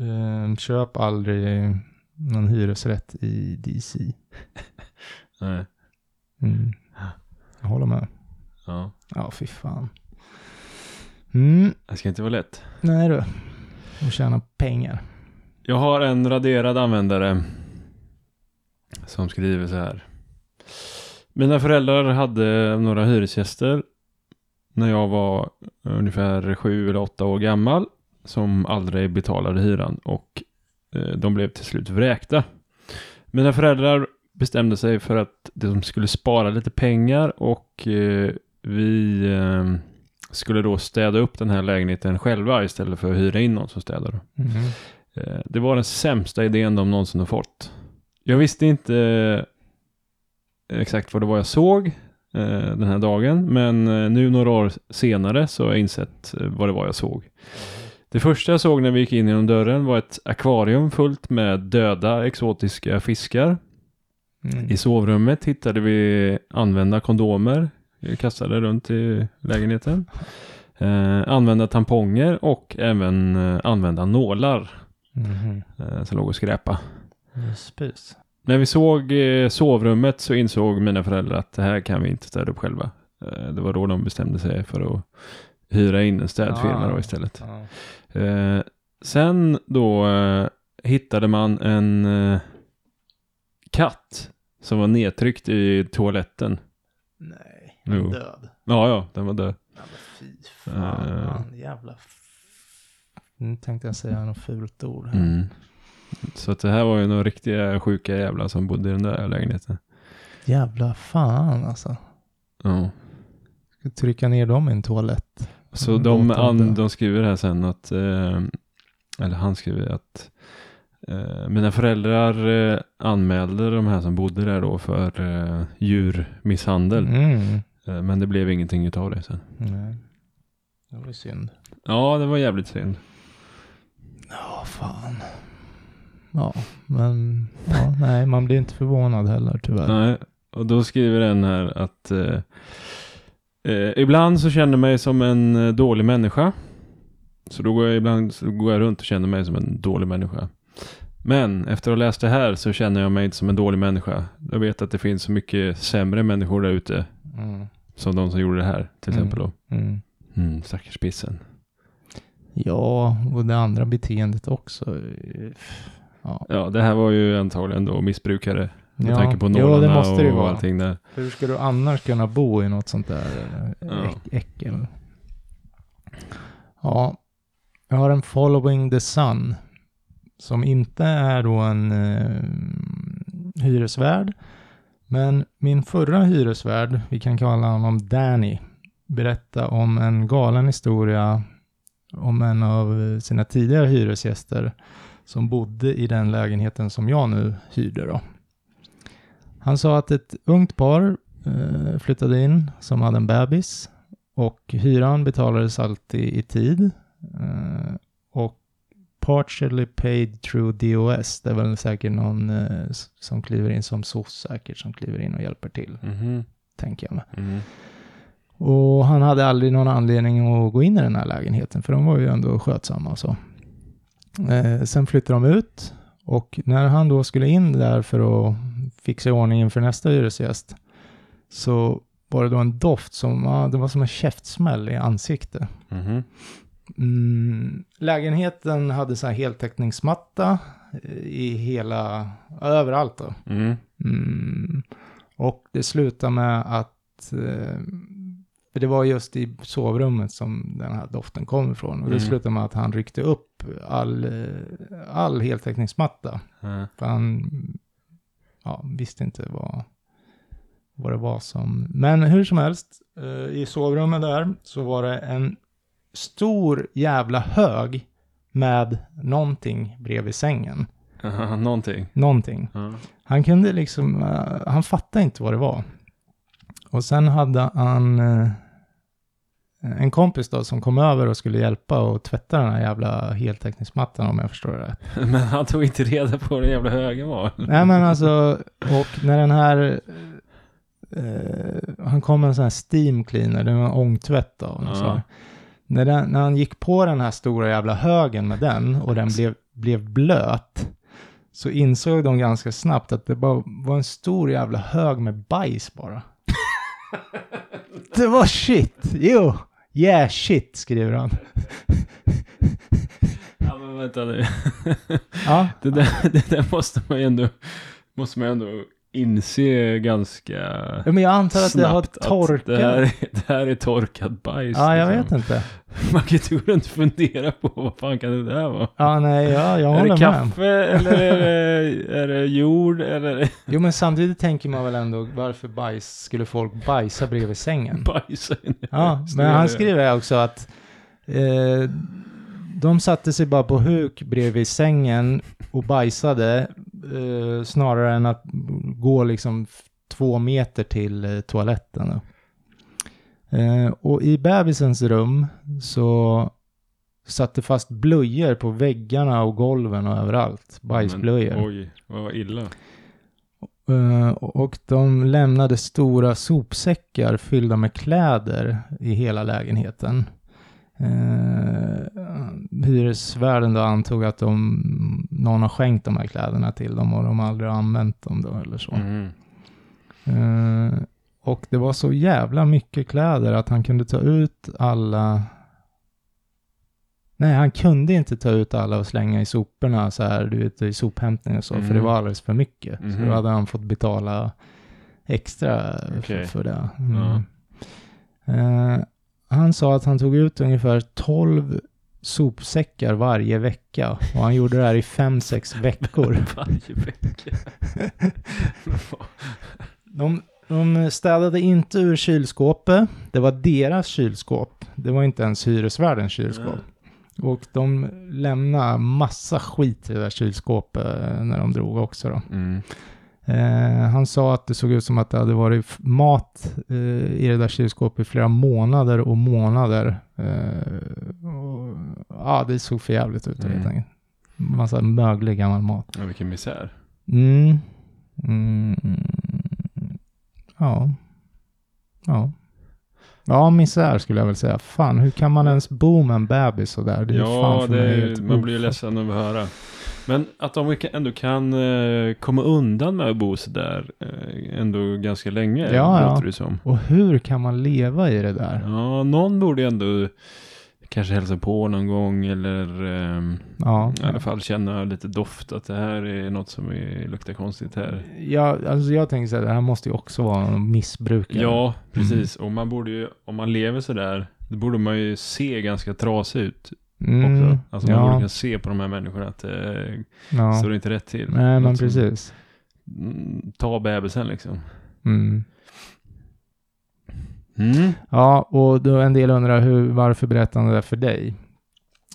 Eh, köp aldrig någon hyresrätt i DC. Nej. Mm. Jag håller med. Ja. Ja, fy fan. Mm. Det ska inte vara lätt. Nej du. Och tjäna pengar. Jag har en raderad användare som skriver så här. Mina föräldrar hade några hyresgäster när jag var ungefär sju eller åtta år gammal som aldrig betalade hyran och eh, de blev till slut vräkta. Mina föräldrar bestämde sig för att de skulle spara lite pengar och eh, vi eh, skulle då städa upp den här lägenheten själva istället för att hyra in någon som städar. Mhm. Eh, Det var den sämsta idén de någonsin har fått. Jag visste inte eh, exakt vad det var jag såg eh, den här dagen, men eh, nu några år senare så har jag insett vad det var jag såg. Det första jag såg när vi gick in genom dörren var ett akvarium fullt med döda exotiska fiskar. Mm. I sovrummet hittade vi använda kondomer eh, kastade runt i lägenheten. [laughs] Eh, använda tamponger och även eh, använda nålar Mhm. eh, som låg och skräpa. Spis. När vi såg eh, sovrummet så insåg mina föräldrar att det här kan vi inte städa upp själva. Eh, det var då de bestämde sig för att hyra in en städfirma Ah. då istället. Ja. Eh, sen då hittade man en katt som var nedtryckt i toaletten. Nej, Jo. död. Ja, ja, den var död. Ja, men fy fan, Eh. jävla... F- nu tänkte jag säga något fult ord. här. Mm. Så att det här var ju några riktiga sjuka jävlar som bodde i den där lägenheten. Jävla fan alltså. Ja. Ska trycka ner dem i en toalett. Så Mm, de, an, de skriver här sen att, eh, eller han skriver att eh, mina föräldrar eh, anmälde de här som bodde där då för eh, djurmisshandel. Mm. Eh, men det blev ingenting utav det sen. Nej. Det var ju synd. Ja, det var jävligt synd. Ja, fan. Ja, men ja, nej, man blir inte förvånad heller tyvärr. Nej, och då skriver en här att eh, eh, ibland så känner jag mig som en eh, dålig människa. Så då går jag ibland så går jag runt och känner mig som en dålig människa. Men efter att ha läst det här så känner jag mig inte som en dålig människa. Jag vet att det finns så mycket sämre människor där ute. Mm. Som de som gjorde det här till Mm. exempel då. Mm. Mm, stackars pissen. Ja, och det andra beteendet också. Ja. Ja, det här var ju antagligen då missbrukare. Med Ja. tanke på nålarna ju och vara. allting där. Hur ska du annars kunna bo i något sånt där Ja. äck- äckel? Ja, jag har en Following the Sun som inte är då en eh, hyresvärd. Men min förra hyresvärd, vi kan kalla honom Danny, berättade om en galen historia om en av sina tidigare hyresgäster som bodde i den lägenheten som jag nu hyrde då. Han sa att ett ungt par eh, flyttade in som hade en bebis och hyran betalades alltid i tid. Eh, partially paid through DOS, det är väl säkert någon eh, som kliver in som SOS säkert, som kliver in och hjälper till, Mhm. tänker jag mig. Mhm. Och han hade aldrig någon anledning att gå in i den här lägenheten, för de var ju ändå skötsamma och så. Eh, sen flyttade de ut och när han då skulle in där för att fixa i ordning inför nästa hyresgäst så var det då en doft som, ja, det var som en käftsmäll i ansiktet. Mhm. Mm, lägenheten hade så här heltäckningsmatta eh, i hela, överallt då. Mhm. Mm. Och det slutar med att eh, För det var just i sovrummet som den här doften kom ifrån. Och det Mm. slutade med att han ryckte upp all, eh, all heltäckningsmatta. För han ja, visste inte vad, vad det var som... Men hur som helst, i sovrummet där så var det en stor jävla hög med någonting bredvid sängen. Aha, någonting. Någonting. Ja. Han kunde liksom, eh, han fattade inte vad det var. Och sen hade han eh, en kompis då som kom över och skulle hjälpa och tvätta den här jävla heltäckningsmattan om jag förstår det rätt. [laughs] Men han tog inte reda på vad den jävla högen var. Nej men alltså, och när den här, eh, han kom med en sån här steam cleaner, det var en ångtvätt och Ja. När, den, när han gick på den här stora jävla högen med den och den blev, blev blöt, så insåg de ganska snabbt att det bara var en stor jävla hög med bajs bara. det var shit, jo! Yeah shit, skriver han. Ja men vänta nu. Ja, Det där, det där måste man ju ändå, måste man ändå inse ganska Ja, men jag antar att det har torkat. Det här, är- [laughs] det här är torkat bajs. ja, jag liksom. vet inte. [laughs] Man kan ju inte fundera på vad fan kan det där vara? Ja, nej, ja, jag är håller det med. kaffe eller är det, är det jord eller Jo, men samtidigt tänker man väl ändå varför bajs, skulle folk bajsa bredvid sängen? [laughs] bajs? Ja, men han skriver också att eh, de satte sig bara på huk bredvid sängen och bajsade eh, snarare än att gå liksom två meter till eh, toaletten. Eh, och i bebisens rum så satte fast blöjor på väggarna och golven och överallt. Bajsblöjor. Men, oj, vad illa. Eh, och de lämnade stora sopsäckar fyllda med kläder i hela lägenheten. Uh, hyresvärden då antog att de, någon har skänkt de här kläderna till dem och de har aldrig använt dem då eller så. Mm. Eh, och det var så jävla mycket kläder att han kunde ta ut alla Nej, han kunde inte ta ut alla och slänga i soporna så här, du vet, i sophämtning och så, för det Mhm. var alldeles för mycket. Så Mhm. då hade han fått betala extra för, Okej. för det. Mm. Ja. Eh, han sa att han tog ut ungefär 12 sopsäckar varje vecka och han gjorde det här i 5-6 [laughs] veckor. Varje vecka. [laughs] De, de städade inte ur kylskåpet. Det var deras kylskåp. Det var inte ens hyresvärdens kylskåp. Och de lämnade massa skit i det där kylskåpet när de drog också då. Mm. Eh, han sa att det såg ut som att det hade varit mat eh, i det där kylskåpet i flera månader och månader. Eh, och, ja, det såg för jävligt ut Mm. helt enkelt. Massa möglig gammal mat. Ja, vilken misär. Mm. Mm. Ja. Ja. Ja, misär skulle jag väl säga. Fan, hur kan man ens bo med en bebis sådär? Det är fan Ja, för det mig man blir ju ledsen att höra. Men att de ändå kan eh, komma undan med att bo sådär eh, ändå ganska länge, Ja, låter ja. det som. Och hur kan man leva i det där? Ja, någon borde ändå kanske hälsa på någon gång eller ehm, Ja. i alla fall känna lite doft att det här är något som är, luktar konstigt här. Ja, alltså jag tänker så här, det här måste ju också vara någon missbrukare. Ja, precis. Och man borde ju, om man lever sådär, då borde man ju se ganska trasig ut Mm, också. Alltså man borde kunna se på de här människorna att det ja. står inte rätt till. Nej, men precis. Mm, ta bebisen liksom. Mm. Mm. Ja, och då en del undrar hur, varför berättar han det där för dig?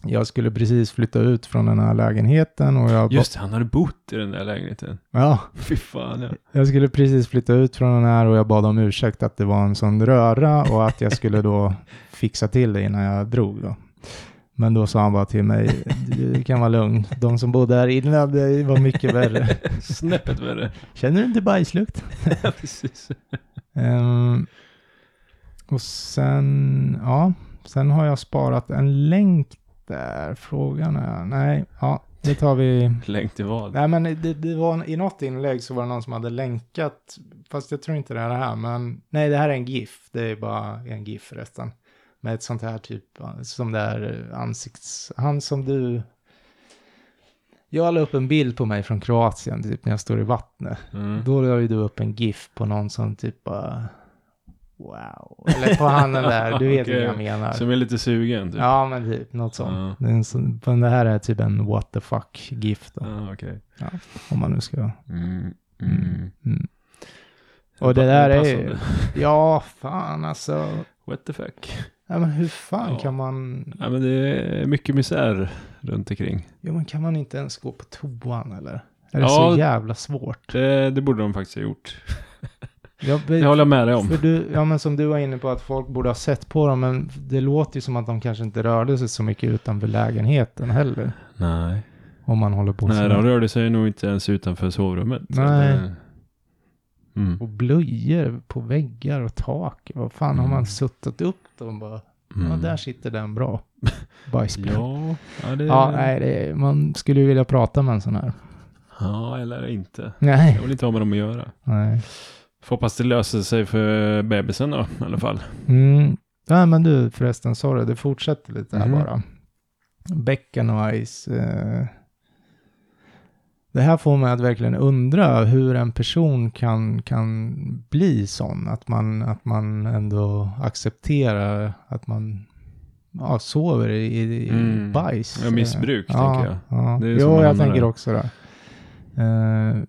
Jag skulle precis flytta ut från den här lägenheten och jag... Just det, han hade bott i den där lägenheten. Ja, Fy fan ja. jag skulle precis flytta ut från den här och jag bad om ursäkt att det var en sån röra och att jag skulle då fixa till det innan jag drog då. Men då sa han bara till mig, du kan vara lugn. De som bodde här innan, det var mycket värre. [laughs] Snäppet värre. Känner du inte bajslukt? [laughs] ja, precis. Ehm, och sen, ja, sen har jag sparat en länk där. Frågan är, nej, ja, det tar vi. Länk till vad? Nej, men det, det var i något inlägg så var det någon som hade länkat, fast jag tror inte det är det här, men nej, det här är en GIF. Det är bara en GIF förresten. Med ett sånt här typ, som det är ansikts, han som du, jag la upp en bild på mig från Kroatien, typ när jag står i vattnet. Mm. Då la ju du upp en GIF på någon som typ bara wow. Eller på handen där, du vet Okej. vad jag menar. Som är lite sugen typ. Ja, men typ något sånt. Ja. Det, är en sån, men det här är typ en what the fuck-gift då, Ja, okej. om man nu ska... Mm. Mm. Mm. Mm. Och det där är ju... Ja, fan alltså. What the fuck. Ja, men hur fan Ja. kan man... Ja men det är mycket misär runt omkring. Jo, men kan man inte ens gå på toan eller? Är det Ja. så jävla svårt? Det, det borde de faktiskt ha gjort. Jag, [laughs] Det håller jag med dig om. För du, ja men som du var inne på att folk borde ha sett på dem, men det låter ju som att de kanske inte rörde sig så mycket utanför lägenheten heller. Nej. Om man håller på Nej, så. de rörde sig nog inte ens utanför sovrummet. Nej. Det- Mm. Och blöjor på väggar och tak. Vad fan har Mm. man suttit upp dem bara? Ja, Mm. där sitter den bra. [laughs] Bajsbjörn. Ja, Ja, ja, det, ja nej, det man skulle ju vilja prata med en sån här. ja, eller inte. Jag Nej. vill inte ha med dem att göra. Nej. Får hoppas det löser sig för bebisen då, i alla fall. Mm. Ja, men du förresten, sorry, det fortsätter lite här Mhm. bara. Bäcken och Ice. Eh, det här får mig att verkligen undra hur en person kan, kan bli sån. Att man, att man ändå accepterar att man ja, sover i, i Mm. bajs. Ja, missbruk, ja, tänker jag. Ja. Det är jo, jag tänker också det. Eh,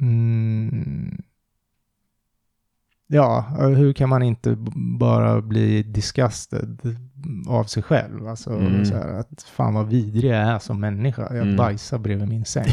mm, ja, hur kan man inte bara bli disgusted av sig själv? Alltså Mm. så här, att fan vad vidrig jag är som människa. Jag Mm. bajsar bredvid min säng. [laughs]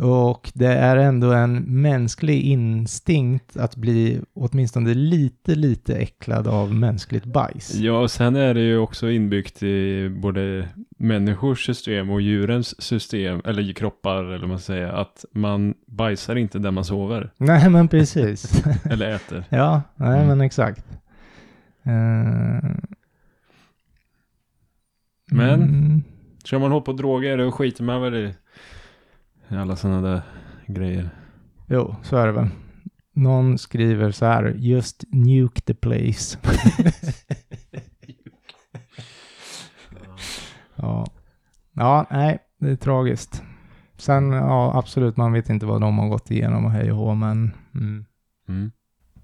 Och det är ändå en mänsklig instinkt att bli åtminstone lite, lite äcklad av mänskligt bajs. Ja, och sen är det ju också inbyggt i både människors system och djurens system, eller kroppar, eller vad man säger, att man bajsar inte där man sover, [laughs] Nej, men precis. [laughs] eller äter. ja, nej, Mm. men exakt. Eh, Men? mm, Kör man hårt på droger, då skiter man väl i alla sådana där grejer. jo, så är det väl. Någon skriver så här, just nuke the place. [laughs] ja. ja, nej, det är tragiskt. Sen, ja, absolut, man vet inte vad de har gått igenom och hej och hå, men... Mm. Mm.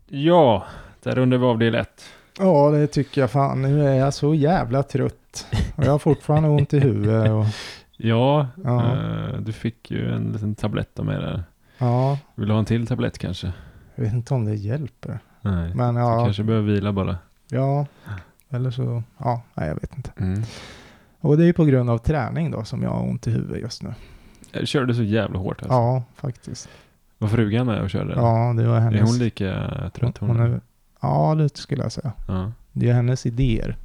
Ja, där rundar vi av del ett. Ja, det tycker jag fan. Nu är jag så jävla trött. Och jag har fortfarande ont i huvudet. Och, [laughs] Ja, Ja. eh, du fick ju en liten tablett av mig där. ja, Vill du ha en till tablett kanske? jag vet inte om det hjälper. Nej. Men Du ja, kanske behöver vila bara. ja. Eller så, ja, nej jag vet inte. Mm. Och det är ju på grund av träning då som jag har ont i huvudet just nu. Jag körde så jävla hårt alltså. Ja, faktiskt. Var frugan med och körde? Ja, det var hennes. Är hon lika trött hon? hon är, Ja, det skulle jag säga. Ja, Det är hennes idéer.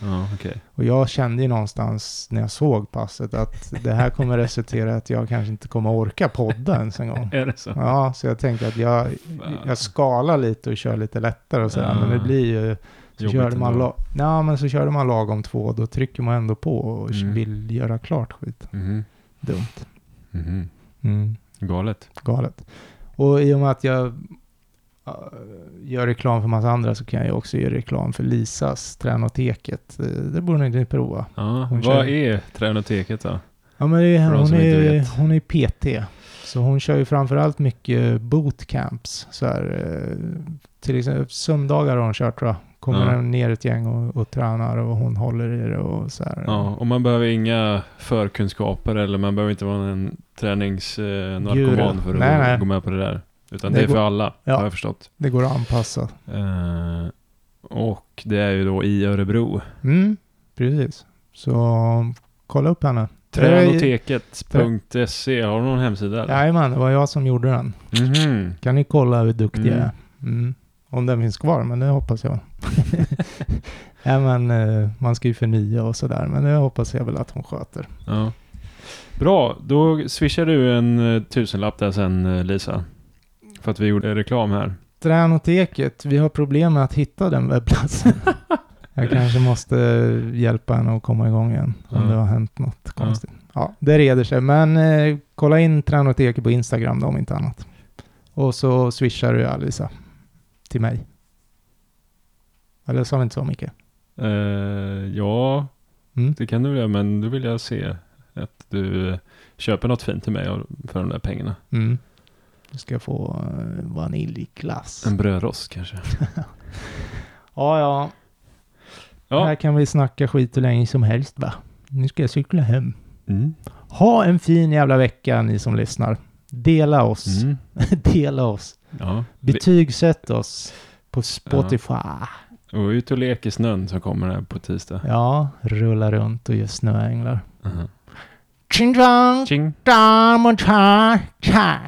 ja okej. Och jag kände ju någonstans när jag såg passet att det här kommer resultera att jag kanske inte kommer orka podda ens en gång. [laughs] Är det så? Ja, så jag tänkte att jag, jag skalar lite och kör lite lättare och sådär, Ja. men det blir ju... Så Jobbigt körde, man la, ja, men så körde man lagom två, då trycker man ändå på och Mm. vill göra klart skit. Mhm. Dumt. Mhm. Mm, Galet. galet. Och i och med att jag äh, gör reklam för massa andra så kan jag ju också göra reklam för Lisas Tränoteket. Eh, Det borde ni prova. Ja, Hon vad kör- är Tränoteket då? Ja, men det hon, är, hon är PT. Så hon kör ju framförallt mycket bootcamps. Så här, eh, till exempel söndagar har hon kört tror jag. Kommer Ja. ner ett gäng och, och tränar och hon håller i det och så här. Ja, och man behöver inga förkunskaper eller man behöver inte vara en träningsnarkoman Guru. för att Nej, gå, nej. gå med på det där. Utan Det det, är går- för alla, Ja. har jag förstått. Det går att anpassa. Eh, och det är ju då i Örebro. Mm, precis. Så kolla upp henne. Tränoteket.se, har du någon hemsida? Jajamän, det var jag som gjorde den. Mhm. Kan ni kolla hur duktig jag Mm. är? Mm. Om den finns kvar, men det hoppas jag. [laughs] ja, men eh, man ska ju förnya och sådär, men det hoppas jag väl att hon sköter. Ja. Bra, då swishar du en eh, tusenlapp där sen eh, Lisa. För att vi gjorde reklam här. Tränoteket, vi har problem med att hitta den webbplatsen. [laughs] jag kanske måste hjälpa henne att komma igång igen om Ja. det har hänt något konstigt. Ja, det reder sig. Men eh, kolla in Tränoteket på Instagram då om inte annat. Och så swishar du Alisa till mig. Eller sa vi inte så Micke? Eh, ja, Mm. det kan du göra, men då vill jag se att du köper något fint till mig för de där pengarna. Mm. Du ska få eh, vaniljglass. En brödrost kanske. [laughs] Ja, ja. Här Ja. kan vi snacka skit hur länge som helst va? Nu ska jag cykla hem. Mm. Ha en fin jävla vecka ni som lyssnar. Dela oss. Mm. [laughs] Dela oss. Ja. Betygsätt oss på Spotify. Och ut och lek i snön som kommer här på tisdag. Ja, rulla runt och gör snöänglar. Mhm. Ching chong, Tjing! dam och cha, cha.